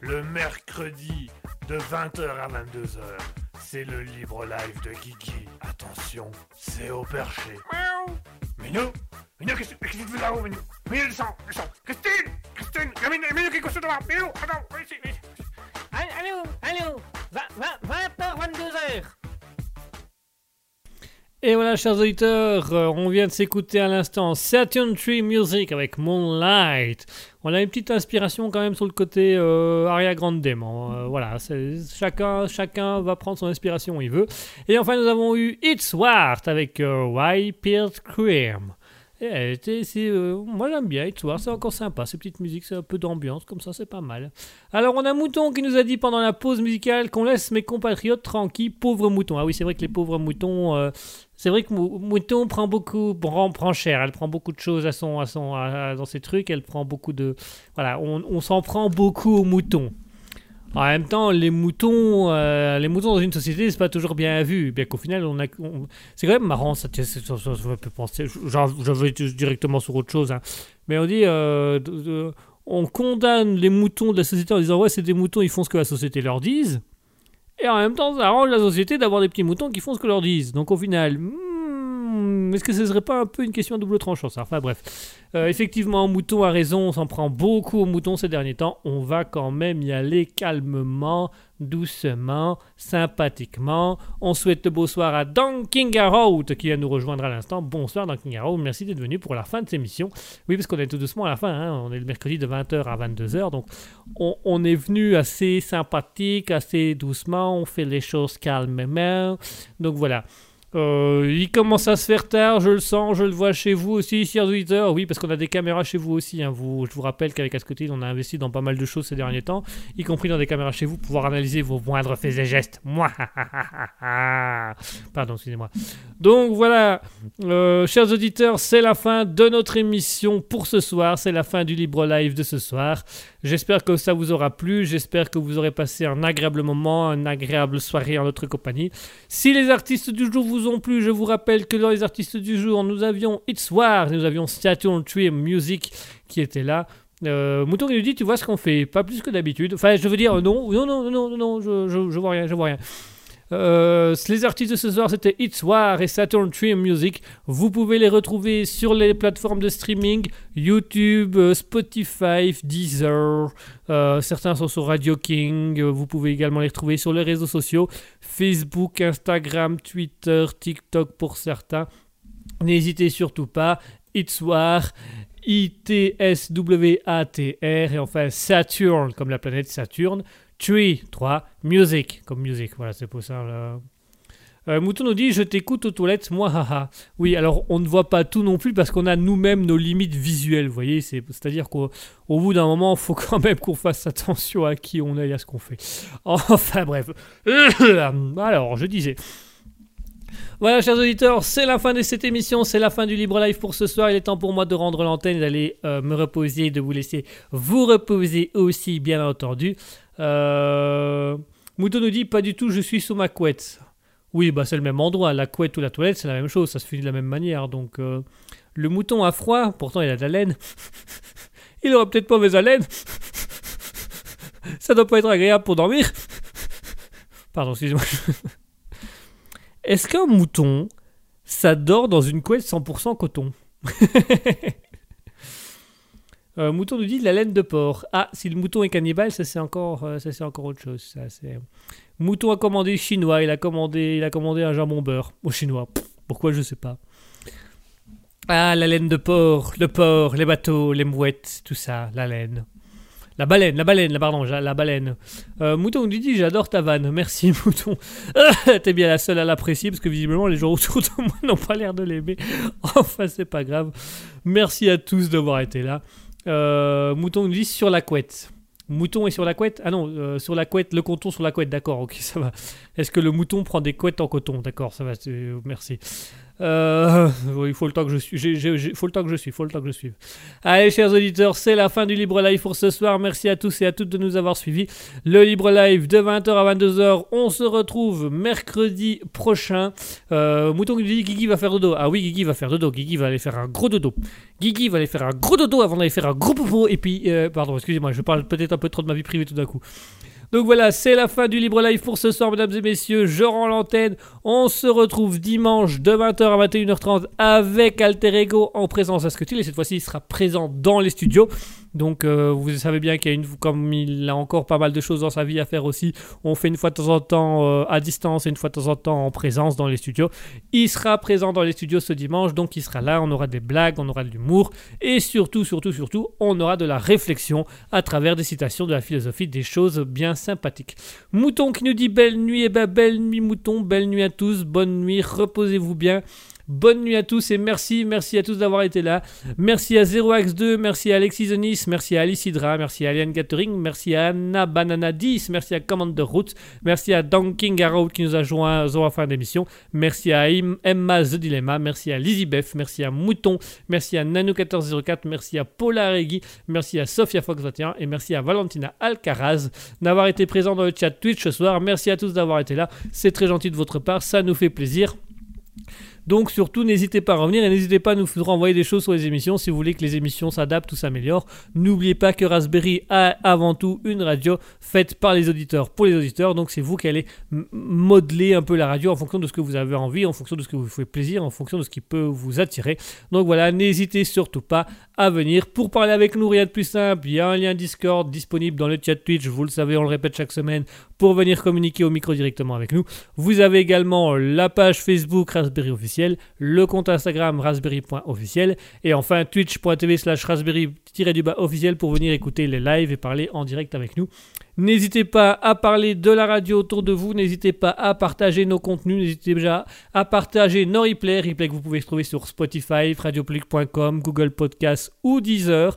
Le mercredi de 20h à 22h, c'est le libre live de Guigui. Attention, c'est au perché. Miaou. Minou Minou, qu'est-ce qu'est-ce que tu fais là-haut, Minou Minou, descends, descends. Christine Christine Il y a Minou, Minou qui est couché devant Minou, attends, viens ici, viens ici Allô, allô 20h, 22h Et voilà, chers auditeurs, euh, on vient de s'écouter à l'instant Saturn Tree Music avec Moonlight. On a une petite inspiration quand même sur le côté euh, Aria Grande. Euh, voilà, chacun, chacun va prendre son inspiration où il veut. Et enfin, nous avons eu It's Wart avec euh, White Pearl Cream. Et euh, moi j'aime bien It's Wart, c'est encore sympa. Ces petites musiques, c'est un peu d'ambiance, comme ça c'est pas mal. Alors on a Mouton qui nous a dit pendant la pause musicale qu'on laisse mes compatriotes tranquilles, pauvres moutons. Ah oui, c'est vrai que les pauvres moutons, euh, c'est vrai que Mou- Mouton prend beaucoup, prend, prend cher. Elle prend beaucoup de choses à son, à son, dans ses trucs. Elle prend beaucoup de, voilà, on, on s'en prend beaucoup aux moutons. En même temps, les moutons, euh, les moutons dans une société, c'est pas toujours bien vu. Bien qu'au final, on a, c'est quand même marrant. Ça, me fait penser. J'en- Je vais directement sur autre chose, hein. mais on dit, euh, on condamne les moutons de la société en disant ouais, c'est des moutons, ils font ce que la société leur dise. Et en même temps, ça arrange la société d'avoir des petits moutons qui font ce que leur disent. Donc au final, hmm, est-ce que ce serait pas un peu une question à double tranchant ça? Enfin bref. Euh, effectivement, Mouton a raison, on s'en prend beaucoup aux moutons ces derniers temps. On va quand même y aller calmement, doucement, sympathiquement. On souhaite bonsoir à Dan Kingarout qui va nous rejoindre à l'instant. Bonsoir Dan Kingarout, merci d'être venu pour la fin de cette émission. Oui, parce qu'on est tout doucement à la fin, hein. on est le mercredi de 20h à 22h, donc on, on est venu assez sympathique, assez doucement, on fait les choses calmement. Donc voilà. Euh, il commence à se faire tard, je le sens, je le vois chez vous aussi, chers auditeurs. Oui, parce qu'on a des caméras chez vous aussi. hein. Je vous rappelle qu'avec Ascotil, on a investi dans pas mal de choses ces derniers temps, y compris dans des caméras chez vous, pour pouvoir analyser vos moindres faits et gestes. Moi, pardon, excusez-moi. Donc voilà, euh, chers auditeurs, c'est la fin de notre émission pour ce soir. C'est la fin du libre live de ce soir. J'espère que ça vous aura plu. J'espère que vous aurez passé un agréable moment, une agréable soirée en notre compagnie. Si les artistes du jour vous plu, je vous rappelle que dans les artistes du jour, nous avions It's War, nous avions Saturn Tree Music qui était là. Euh, Mouton il nous dit, tu vois ce qu'on fait, pas plus que d'habitude. Enfin, je veux dire, non, non, non, non, non, je, je, vois rien, je vois rien. Euh, les artistes de ce soir, c'était It's War et Saturn Tree Music. Vous pouvez les retrouver sur les plateformes de streaming YouTube, euh, Spotify, Deezer. Certains sont sur Radio King. Vous pouvez également les retrouver sur les réseaux sociaux Facebook, Instagram, Twitter, TikTok pour certains. N'hésitez surtout pas. It's War. I-T-S-W-A-T-R et enfin Saturn comme la planète Saturne. Tree 3, Music comme music. Voilà, c'est pour ça. Euh, Mouton nous dit Je t'écoute aux toilettes, moi, haha. Oui, alors on ne voit pas tout non plus parce qu'on a nous-mêmes nos limites visuelles, vous voyez. c'est- C'est-à-dire qu'au au bout d'un moment, il faut quand même qu'on fasse attention à qui on est et à ce qu'on fait. Enfin, bref. Alors, je disais. Voilà, chers auditeurs, c'est la fin de cette émission, c'est la fin du Libre Live pour ce soir. Il est temps pour moi de rendre l'antenne d'aller euh, me reposer, de vous laisser vous reposer aussi, bien entendu. Euh... Mouton nous dit pas du tout, je suis sous ma couette. Oui, bah c'est le même endroit. La couette ou la toilette, c'est la même chose, ça se finit de la même manière. Donc, euh, le mouton a froid, pourtant il a de la laine. il aura peut-être mauvaise haleine. ça doit pas être agréable pour dormir. Pardon, excusez-moi. Est-ce qu'un mouton, ça dort dans une couette 100% coton? Euh, Mouton nous dit de la laine de porc. Ah, si le mouton est cannibale, ça c'est encore, euh, ça c'est encore autre chose. Ça, c'est... Mouton a commandé chinois, il a commandé, il a commandé un jambon beurre au chinois. Pourquoi je sais pas. Ah, la laine de porc, le porc, les bateaux, les mouettes, tout ça, la laine. La baleine, la baleine, la, pardon, la baleine. Euh, Mouton nous dit j'adore ta vanne. Merci Mouton. T'es bien la seule à l'apprécier parce que visiblement les gens autour de moi n'ont pas l'air de l'aimer. Enfin, c'est pas grave. Merci à tous d'avoir été là. Euh, Mouton nous dit sur la couette. Mouton est sur la couette? Ah non, euh, sur la couette, le coton sur la couette, d'accord, ok, ça va. Est-ce que le mouton prend des couettes en coton? D'accord, ça va, c'est- merci. Euh, il faut le temps que je suis, j'ai- faut le temps que je suis, faut le temps que je suive. Allez, chers auditeurs, c'est la fin du Libre Live pour ce soir. Merci à tous et à toutes de nous avoir suivis. Le Libre Live de 20h à 22h. On se retrouve mercredi prochain. Euh, Mouton qui dit Guigui va faire dodo. Ah oui, Guigui va faire dodo. Guigui va aller faire un gros dodo. Guigui va aller faire un gros dodo avant d'aller faire un gros popo. Et puis, euh, pardon, excusez-moi, je parle peut-être un peu trop de ma vie privée tout d'un coup. Donc voilà, c'est la fin du Libre Live pour ce soir, mesdames et messieurs. Je rends l'antenne. On se retrouve dimanche de 20h à 21h30 avec Alter Ego en présence à Scutil. Et cette fois-ci, il sera présent dans les studios. Donc euh, vous savez bien qu'il y a une, comme il a encore pas mal de choses dans sa vie à faire aussi, on fait une fois de temps en temps euh, à distance et une fois de temps en temps en présence dans les studios. Il sera présent dans les studios ce dimanche, donc il sera là, on aura des blagues, on aura de l'humour et surtout, surtout, surtout, on aura de la réflexion à travers des citations de la philosophie, des choses bien sympathiques. Mouton qui nous dit belle nuit, et ben belle nuit Mouton, belle nuit à tous, bonne nuit, reposez-vous bien. Bonne nuit à tous et merci, merci à tous d'avoir été là. Merci à 0x2, merci à Alexis Zonis, merci à Alice Hydra, merci à Aliane Gathering, merci à Anna Banana 10, merci à Commander Route, merci à Donking Arrow qui nous a joint la fin d'émission, merci à Emma The Dilemma, merci à Lizzie Beth, merci à Mouton, merci à Nano1404, merci à Paula Regui, merci à Sophia Fox 21 et merci à Valentina Alcaraz d'avoir été présent dans le chat Twitch ce soir. Merci à tous d'avoir été là, c'est très gentil de votre part, ça nous fait plaisir. Donc surtout, n'hésitez pas à revenir et n'hésitez pas à nous renvoyer des choses sur les émissions si vous voulez que les émissions s'adaptent ou s'améliorent. N'oubliez pas que Raspberry a avant tout une radio faite par les auditeurs pour les auditeurs. Donc c'est vous qui allez modeler un peu la radio en fonction de ce que vous avez envie, en fonction de ce que vous fait plaisir, en fonction de ce qui peut vous attirer. Donc voilà, n'hésitez surtout pas à venir. Pour parler avec nous, rien de plus simple, il y a un lien Discord disponible dans le chat Twitch, vous le savez, on le répète chaque semaine, pour venir communiquer au micro directement avec nous. Vous avez également la page Facebook Raspberry officielle. officiel, le compte Instagram raspberry.officiel et enfin twitch.tv slash raspberry-du-bas officiel pour venir écouter les lives et parler en direct avec nous. N'hésitez pas à parler de la radio autour de vous, n'hésitez pas à partager nos contenus, n'hésitez déjà à partager nos replays, replays que vous pouvez trouver sur Spotify, radiopublic.com, Google Podcasts ou Deezer.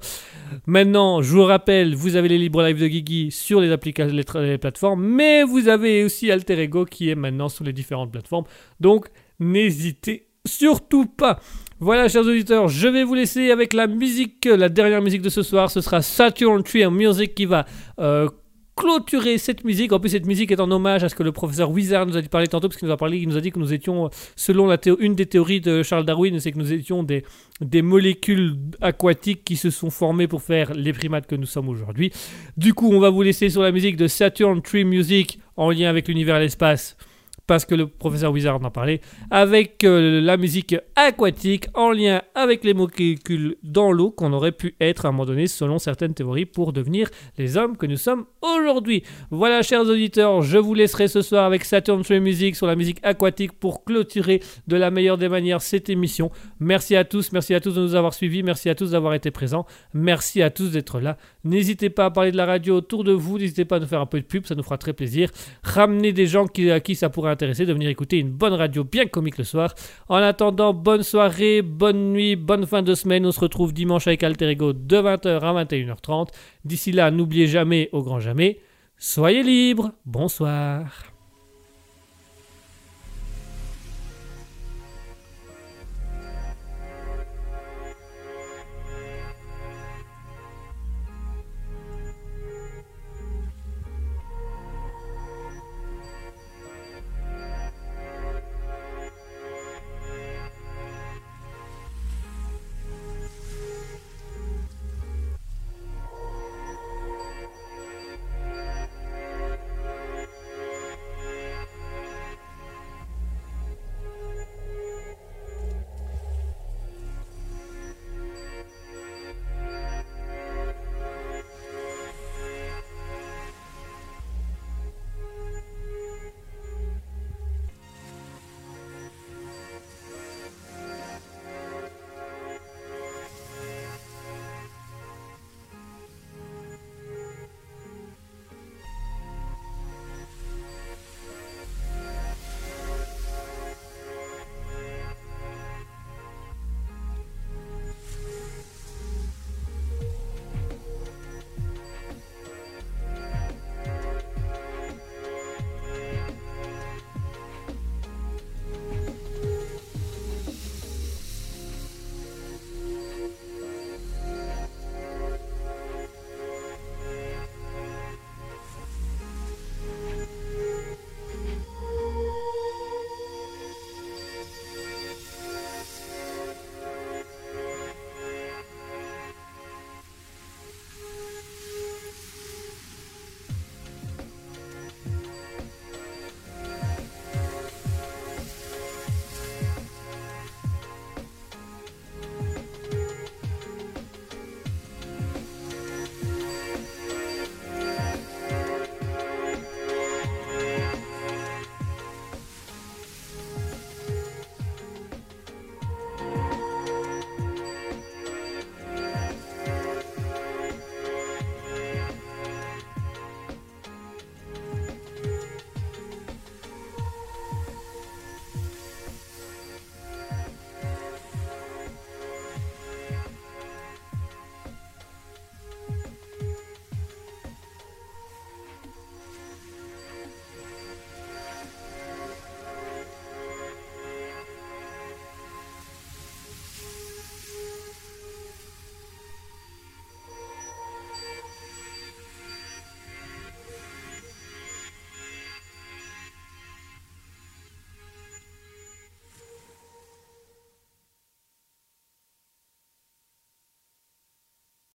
Maintenant, je vous rappelle, vous avez les libres live de Guigui sur les applications, les, plateformes, mais vous avez aussi Alter Ego qui est maintenant sur les différentes plateformes. Donc, n'hésitez surtout pas. Voilà, chers auditeurs, je vais vous laisser avec la musique, la dernière musique de ce soir. Ce sera Saturn Tree Music qui va euh, clôturer cette musique. En plus, cette musique est en hommage à ce que le professeur Wizard nous a dit parler tantôt, parce qu'il nous a parlé, il nous a dit que nous étions, selon la une des théories de Charles Darwin, c'est que nous étions des, des molécules aquatiques qui se sont formées pour faire les primates que nous sommes aujourd'hui. Du coup, on va vous laisser sur la musique de Saturn Tree Music en lien avec l'univers et l'espace. Parce que le professeur Wizard en parlait, avec euh, la musique aquatique en lien avec les molécules dans l'eau qu'on aurait pu être à un moment donné selon certaines théories pour devenir les hommes que nous sommes aujourd'hui. Voilà, chers auditeurs, je vous laisserai ce soir avec Saturn Tree Music sur la musique aquatique pour clôturer de la meilleure des manières cette émission. Merci à tous, merci à tous de nous avoir suivis, merci à tous d'avoir été présents, merci à tous d'être là. N'hésitez pas à parler de la radio autour de vous, n'hésitez pas à nous faire un peu de pub, ça nous fera très plaisir. Ramenez des gens à qui ça pourrait intéresser de venir écouter une bonne radio bien comique le soir. En attendant, bonne soirée, bonne nuit, bonne fin de semaine. On se retrouve dimanche avec Alter Ego de 20h à 21h30. D'ici là, n'oubliez jamais, au grand jamais, soyez libres. Bonsoir.